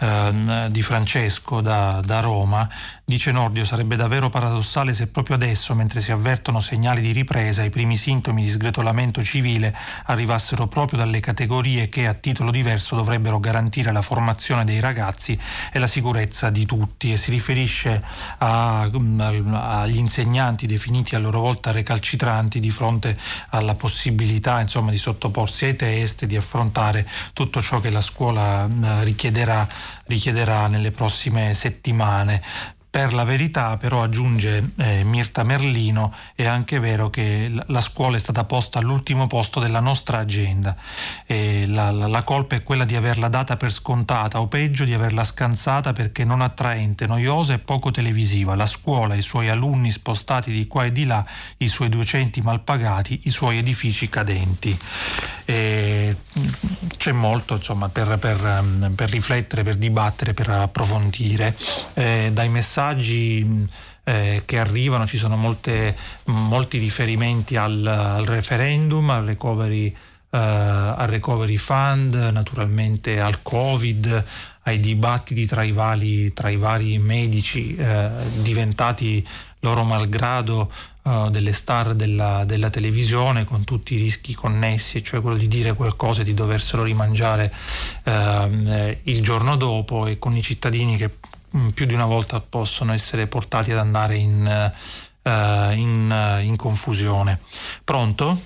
eh, di Francesco da, da Roma. Dice Nordio, sarebbe davvero paradossale se proprio adesso, mentre si avvertono segnali di ripresa, i primi sintomi di sgretolamento civile arrivassero proprio dalle categorie che a titolo diverso dovrebbero garantire la formazione dei ragazzi e la sicurezza di tutti e si riferisce a, agli insegnanti definiti a loro volta recalcitranti di fronte alla possibilità insomma, di sottoporsi ai test di affrontare tutto ciò che la scuola richiederà, richiederà nelle prossime settimane Per la verità però aggiunge eh, Mirta Merlino è anche vero che la scuola è stata posta all'ultimo posto della nostra agenda. La, la, la, colpa è quella di averla data per scontata o peggio di averla scansata perché non attraente, noiosa e poco televisiva. La scuola, i suoi alunni spostati di qua e di là, i suoi docenti malpagati, i suoi edifici cadenti. E c'è molto insomma, per, per, per, riflettere, per dibattere, per approfondire. Eh, dai messaggi eh, che arrivano ci sono molte, molti riferimenti al, al referendum, al recovery, eh, al recovery Fund, naturalmente al Covid, ai dibattiti tra i vari, tra i vari medici eh, diventati loro malgrado uh, delle star della, della, televisione con tutti i rischi connessi, cioè quello di dire qualcosa e di doverselo rimangiare uh, il giorno dopo e con i cittadini che più di una volta possono essere portati ad andare in, uh, in, in confusione. Pronto?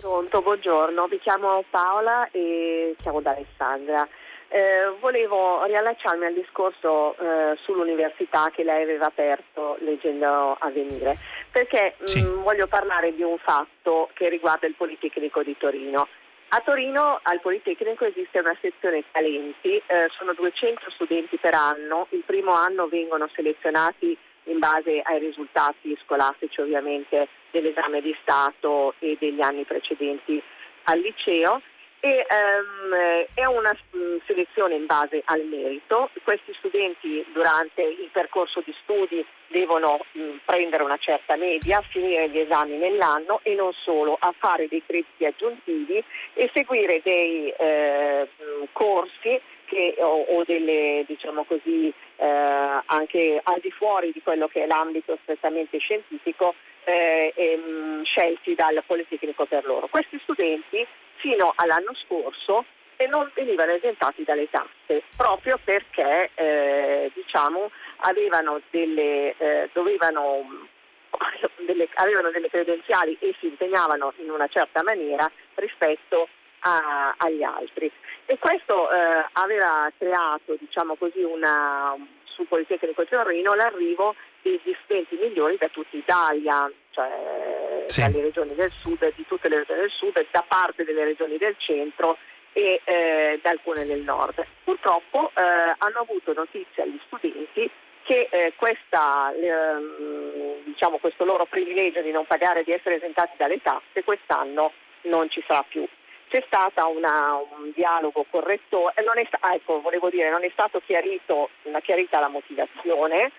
Pronto, buongiorno, mi chiamo Paola e siamo da Alessandra. Eh, volevo riallacciarmi al discorso eh, sull'università che lei aveva aperto leggendo Avvenire, perché sì. mh, mm, voglio parlare di un fatto che riguarda il Politecnico di Torino. A Torino al Politecnico esiste una sezione talenti, eh, sono 200 studenti per anno, il primo anno vengono selezionati in base ai risultati scolastici ovviamente dell'esame di Stato e degli anni precedenti al liceo e um, è una mm, selezione in base al merito. Questi studenti durante il percorso di studi devono mm, prendere una certa media, finire gli esami nell'anno e non solo, a fare dei crediti aggiuntivi e seguire dei eh, mm, corsi che, o, o, delle, diciamo così, eh, anche al di fuori di quello che è l'ambito strettamente scientifico eh, ehm, scelti dal Politecnico per loro. Questi studenti fino all'anno scorso e non venivano esentati dalle tasse proprio perché eh, diciamo, avevano delle, eh, dovevano, delle, avevano delle credenziali e si impegnavano in una certa maniera rispetto a, agli altri. E questo eh, aveva creato diciamo così, una, sul Politecnico Torino l'arrivo degli studenti migliori da tutta Italia, cioè sì. dalle regioni del sud, di tutte le regioni del sud, da parte delle regioni del centro e eh, da alcune del nord. Purtroppo eh, hanno avuto notizia gli studenti che eh, questa, ehm, diciamo, questo loro privilegio di non pagare, di essere esentati dalle tasse, quest'anno non ci sarà più. C'è stato un dialogo corretto, non è, ecco, volevo dire, non è stato chiarito, chiarita la motivazione,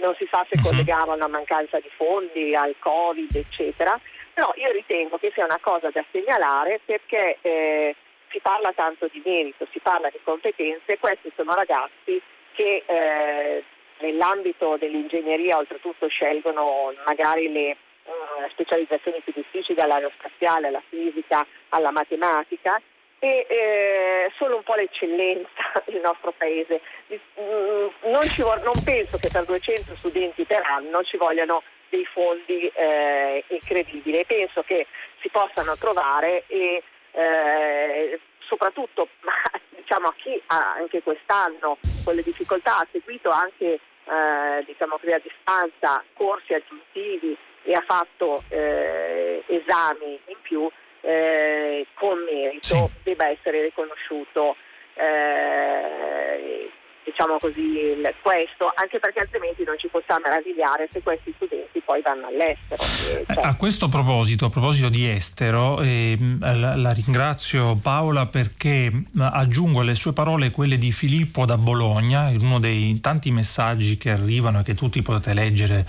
non si sa se mhm. collegava una mancanza di fondi, al Covid, eccetera, però io ritengo che sia una cosa da segnalare perché eh, si parla tanto di merito, si parla di competenze, questi sono ragazzi che eh, nell'ambito dell'ingegneria oltretutto scelgono magari le uh, specializzazioni più difficili dall'aerospaziale alla fisica alla matematica e eh, solo un po' l'eccellenza del nostro paese. Mm, non, vor- non, penso che per 200 studenti per anno ci vogliano dei fondi eh, incredibili, penso che si possano trovare e eh, soprattutto diciamo, a chi anche quest'anno con le difficoltà ha seguito anche eh, diciamo, a distanza corsi aggiuntivi e ha fatto eh, esami in più, eh, con merito sì. debba essere riconosciuto eh, diciamo così, questo, anche perché altrimenti non ci possiamo meravigliare se questi studenti poi vanno all'estero. Eh, cioè. A questo proposito, a proposito di estero, eh, la, la, ringrazio Paola perché aggiungo alle sue parole quelle di Filippo da Bologna, in uno dei tanti messaggi che arrivano e che tutti potete leggere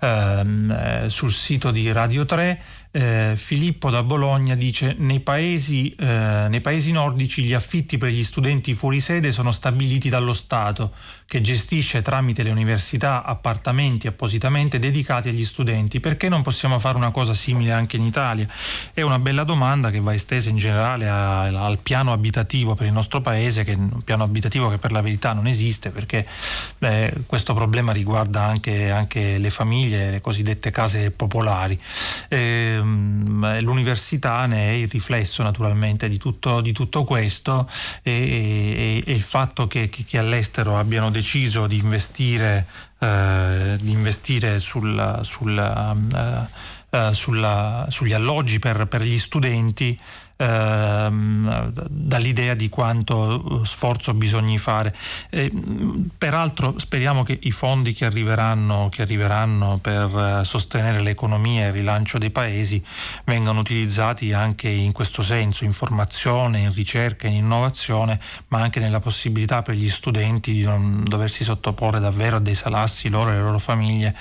ehm, eh, sul sito di Radio 3 eh, Filippo da Bologna dice nei paesi, eh, nei paesi nordici gli affitti per gli studenti fuori sede sono stabiliti dallo Stato che gestisce tramite le università appartamenti appositamente dedicati agli studenti. Perché non possiamo fare una cosa simile anche in Italia? È una bella domanda che va estesa in generale a, al piano abitativo per il nostro paese, che è un piano abitativo che per la verità non esiste perché beh, questo problema riguarda anche, anche, le famiglie, le cosiddette case popolari. Eh, ehm, l'università ne è il riflesso naturalmente di tutto, di tutto questo e, e, e, il fatto che, che, all'estero abbiano deciso di investire, eh, di investire sul, sul, eh, eh sulla, sugli alloggi per, per gli studenti dall'idea di quanto eh, sforzo bisogni fare. E, peraltro speriamo che i fondi che arriveranno, che arriveranno per eh, sostenere l'economia e il rilancio dei paesi vengano utilizzati anche in questo senso, in formazione, in ricerca, in innovazione, ma anche nella possibilità per gli studenti di non doversi sottoporre davvero a dei salassi loro e le loro famiglie.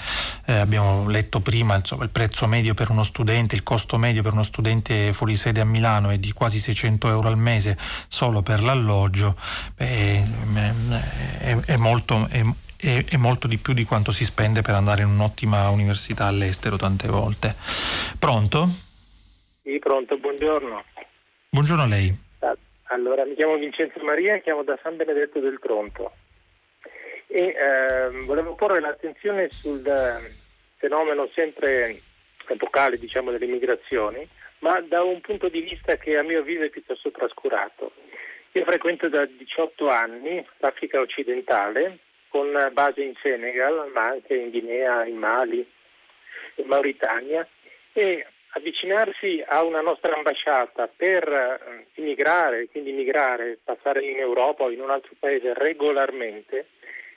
Eh, abbiamo letto prima insomma, il prezzo medio per uno studente, il costo medio per uno studente fuori sede a Milano Milano è di quasi 600 euro al mese solo per l'alloggio, beh, è, è, molto, è, è, molto di più di quanto si spende per andare in un'ottima università all'estero tante volte. Pronto? Sì, pronto, buongiorno. Buongiorno a lei. Allora, mi chiamo Vincenzo Maria, chiamo da San Benedetto del Tronto e eh, volevo porre l'attenzione sul eh, fenomeno sempre epocale diciamo, delle migrazioni ma da un punto di vista che a mio avviso è piuttosto trascurato. Io frequento da 18 anni l'Africa occidentale con base in Senegal, ma anche in Guinea, in Mali, in Mauritania e avvicinarsi a una nostra ambasciata per eh, immigrare, quindi migrare, passare in Europa o in un altro paese regolarmente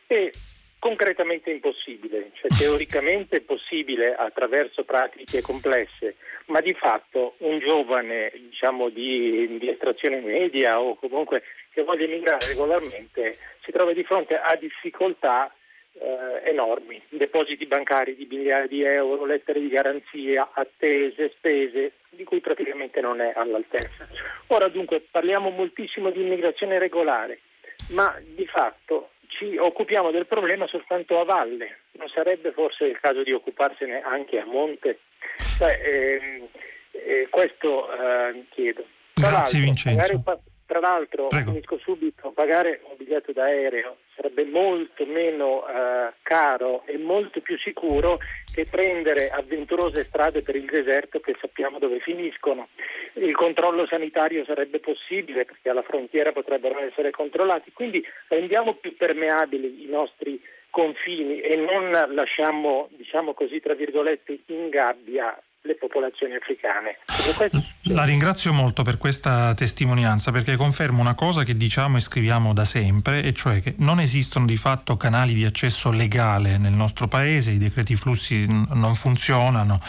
è concretamente impossibile, cioè teoricamente possibile attraverso pratiche complesse, ma di fatto un giovane diciamo, di, di, estrazione media o comunque che voglia emigrare regolarmente si trova di fronte a difficoltà eh, enormi, depositi bancari di migliaia di euro, lettere di garanzia, attese, spese, di cui praticamente non è all'altezza. Ora dunque parliamo moltissimo di immigrazione regolare, ma di fatto ci occupiamo del problema soltanto a valle, non sarebbe forse il caso di occuparsene anche a monte? Beh, ehm, eh, questo eh, chiedo. Grazie Vincenzo. Tra l'altro, Prego. finisco subito, pagare un biglietto d'aereo sarebbe molto meno eh, caro e molto più sicuro che prendere avventurose strade per il deserto che sappiamo dove finiscono. Il controllo sanitario sarebbe possibile perché alla frontiera potrebbero essere controllati, quindi rendiamo più permeabili i nostri confini e non lasciamo, diciamo così, tra virgolette, in gabbia le popolazioni africane. La ringrazio molto per questa testimonianza perché conferma una cosa che diciamo e scriviamo da sempre, e cioè che non esistono di fatto canali di accesso legale nel nostro paese, i decreti flussi non funzionano,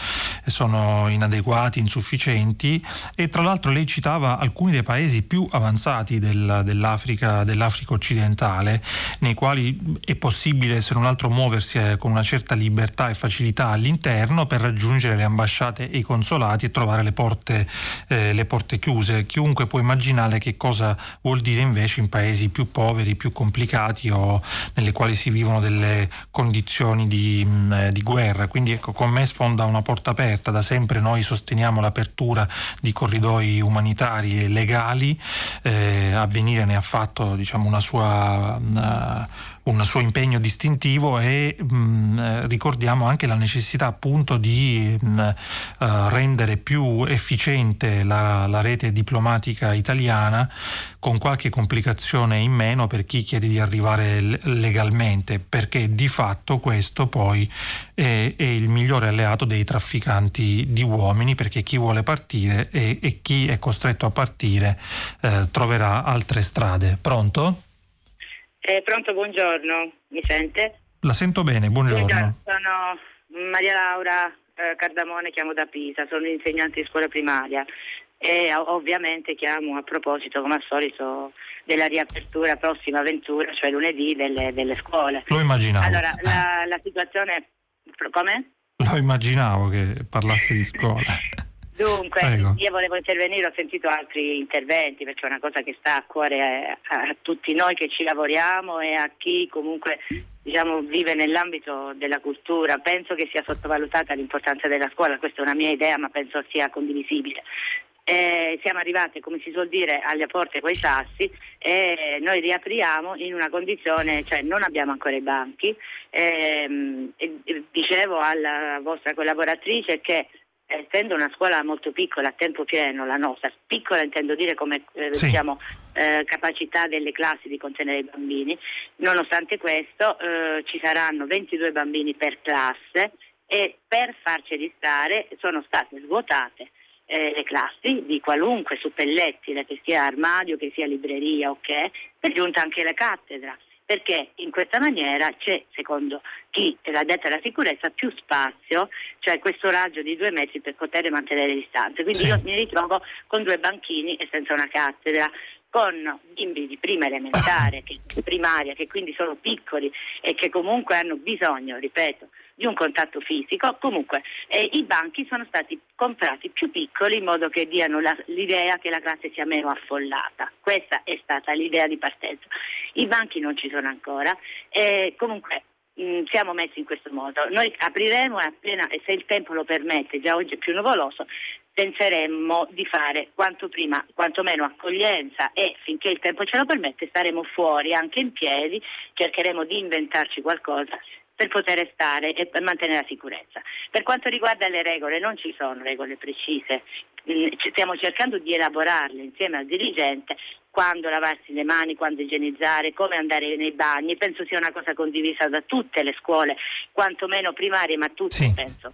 sono inadeguati, insufficienti e tra l'altro lei citava alcuni dei paesi più avanzati del, dell'Africa, dell'Africa occidentale nei quali è possibile se non altro muoversi eh, con una certa libertà e facilità all'interno per raggiungere le ambasciate ambasciate e i consolati e trovare le porte, eh, le porte chiuse. Chiunque può immaginare che cosa vuol dire invece in paesi più poveri, più complicati o nelle quali si vivono delle condizioni di, mh, mm, eh, di guerra. Quindi ecco, con me sfonda una porta aperta. Da sempre noi sosteniamo l'apertura di corridoi umanitari e legali. Eh, Avvenire ne ha fatto diciamo, una sua... Una, un suo impegno distintivo e mh, mm, eh, ricordiamo anche la necessità appunto di mh, mm, uh, rendere più efficiente la, la, rete diplomatica italiana con qualche complicazione in meno per chi chiede di arrivare legalmente perché di fatto questo poi è, è il migliore alleato dei trafficanti di uomini perché chi vuole partire e, e chi è costretto a partire eh, troverà altre strade. Pronto? Eh, pronto, buongiorno, mi sente? La sento bene, buongiorno. buongiorno sono Maria Laura eh, Cardamone, chiamo da Pisa, sono insegnante di scuola primaria e ovviamente chiamo a proposito, come al solito, della riapertura prossima avventura, cioè lunedì, delle, delle scuole. Lo immaginavo. Allora, la, la situazione... Come? Lo immaginavo che parlasse di scuola. Dunque, Prego. io volevo intervenire, ho sentito altri interventi perché è una cosa che sta a cuore a, a tutti noi che ci lavoriamo e a chi comunque diciamo, vive nell'ambito della cultura. Penso che sia sottovalutata l'importanza della scuola, questa è una mia idea ma penso sia condivisibile. Eh, siamo arrivati, come si suol dire, alle porte coi sassi e noi riapriamo in una condizione, cioè non abbiamo ancora i banchi. Eh, dicevo alla vostra collaboratrice che essendo una scuola molto piccola, a tempo pieno la nostra, piccola intendo dire come eh, sì. diciamo, eh, capacità delle classi di contenere i bambini, nonostante questo eh, ci saranno 22 bambini per classe e per farceli stare sono state svuotate eh, le classi di qualunque suppellettile, che sia armadio, che sia libreria o che, per giunta anche la cattedra perché in questa maniera c'è, secondo chi è l'addetta alla sicurezza, più spazio, cioè questo raggio di due metri per poter mantenere le distanze. Quindi sì. io mi ritrovo con due banchini e senza una cattedra con bimbi di prima elementare, che, primaria, che quindi sono piccoli e che comunque hanno bisogno, ripeto, di un contatto fisico, comunque eh, i banchi sono stati comprati più piccoli in modo che diano la, l'idea che la classe sia meno affollata. Questa è stata l'idea di partenza. I banchi non ci sono ancora, eh, comunque mh, mm, siamo messi in questo modo. Noi apriremo appena, se il tempo lo permette, già oggi è più nuvoloso, penseremmo di fare quanto prima, quantomeno accoglienza e finché il tempo ce lo permette staremo fuori anche in piedi, cercheremo di inventarci qualcosa per poter stare e per mantenere la sicurezza. Per quanto riguarda le regole, non ci sono regole precise, mm, stiamo cercando di elaborarle insieme al dirigente quando lavarsi le mani, quando igienizzare, come andare nei bagni, penso sia una cosa condivisa da tutte le scuole, quantomeno primarie, ma tutte sì. penso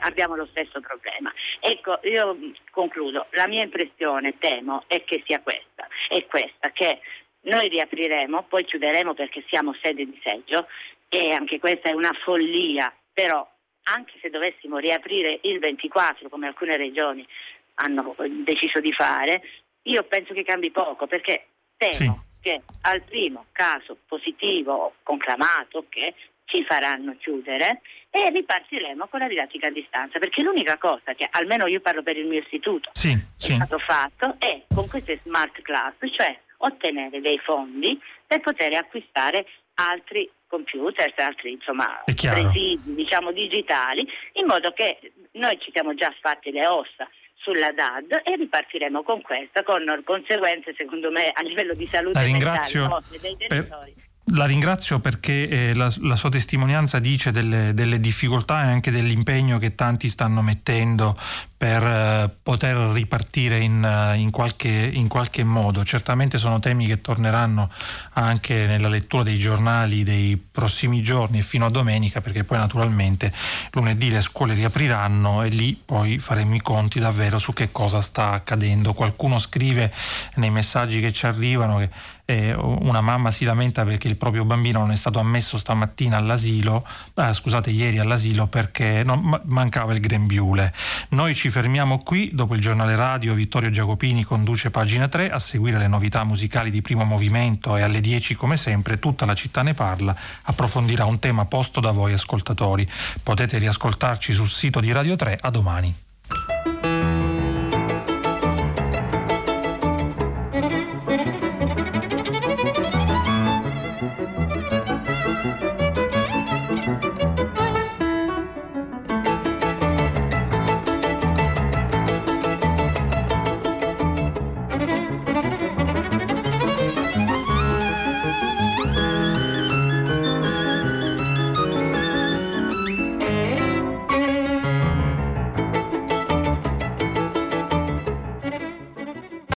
abbiamo lo stesso problema. Ecco, io concludo, la mia impressione, temo, è che sia questa, è questa, che noi riapriremo, poi chiuderemo perché siamo sede di seggio e anche questa è una follia, però anche se dovessimo riaprire il 24 come alcune regioni hanno deciso di fare, io penso che cambi poco perché temo sì. che al primo caso positivo conclamato che ci faranno chiudere e ripartiremo con la didattica a distanza, perché l'unica cosa che, almeno io parlo per il mio istituto, sì, è sì. stato fatto è con queste smart class, cioè ottenere dei fondi per poter acquistare altri computer, altri insomma, presidi diciamo, digitali, in modo che noi ci siamo già fatti le ossa sulla DAD e ripartiremo con questa, con conseguenze secondo me a livello di salute La ringrazio mentale, dei territori. La ringrazio perché eh, la, la, sua testimonianza dice delle, delle, difficoltà e anche dell'impegno che tanti stanno mettendo per eh, poter ripartire in, eh, in, qualche, in, qualche, modo. Certamente sono temi che torneranno anche nella lettura dei giornali dei prossimi giorni e fino a domenica perché poi naturalmente lunedì le scuole riapriranno e lì poi faremo i conti davvero su che cosa sta accadendo. Qualcuno scrive nei messaggi che ci arrivano che eh, una mamma si lamenta perché il proprio bambino non è stato ammesso stamattina all'asilo, eh, scusate, ieri all'asilo perché non, mancava il grembiule. Noi ci fermiamo qui, dopo il giornale radio Vittorio Giacopini conduce pagina 3 a seguire le novità musicali di primo movimento e alle 10 come sempre tutta la città ne parla, approfondirà un tema posto da voi ascoltatori. Potete riascoltarci sul sito di Radio 3 a domani.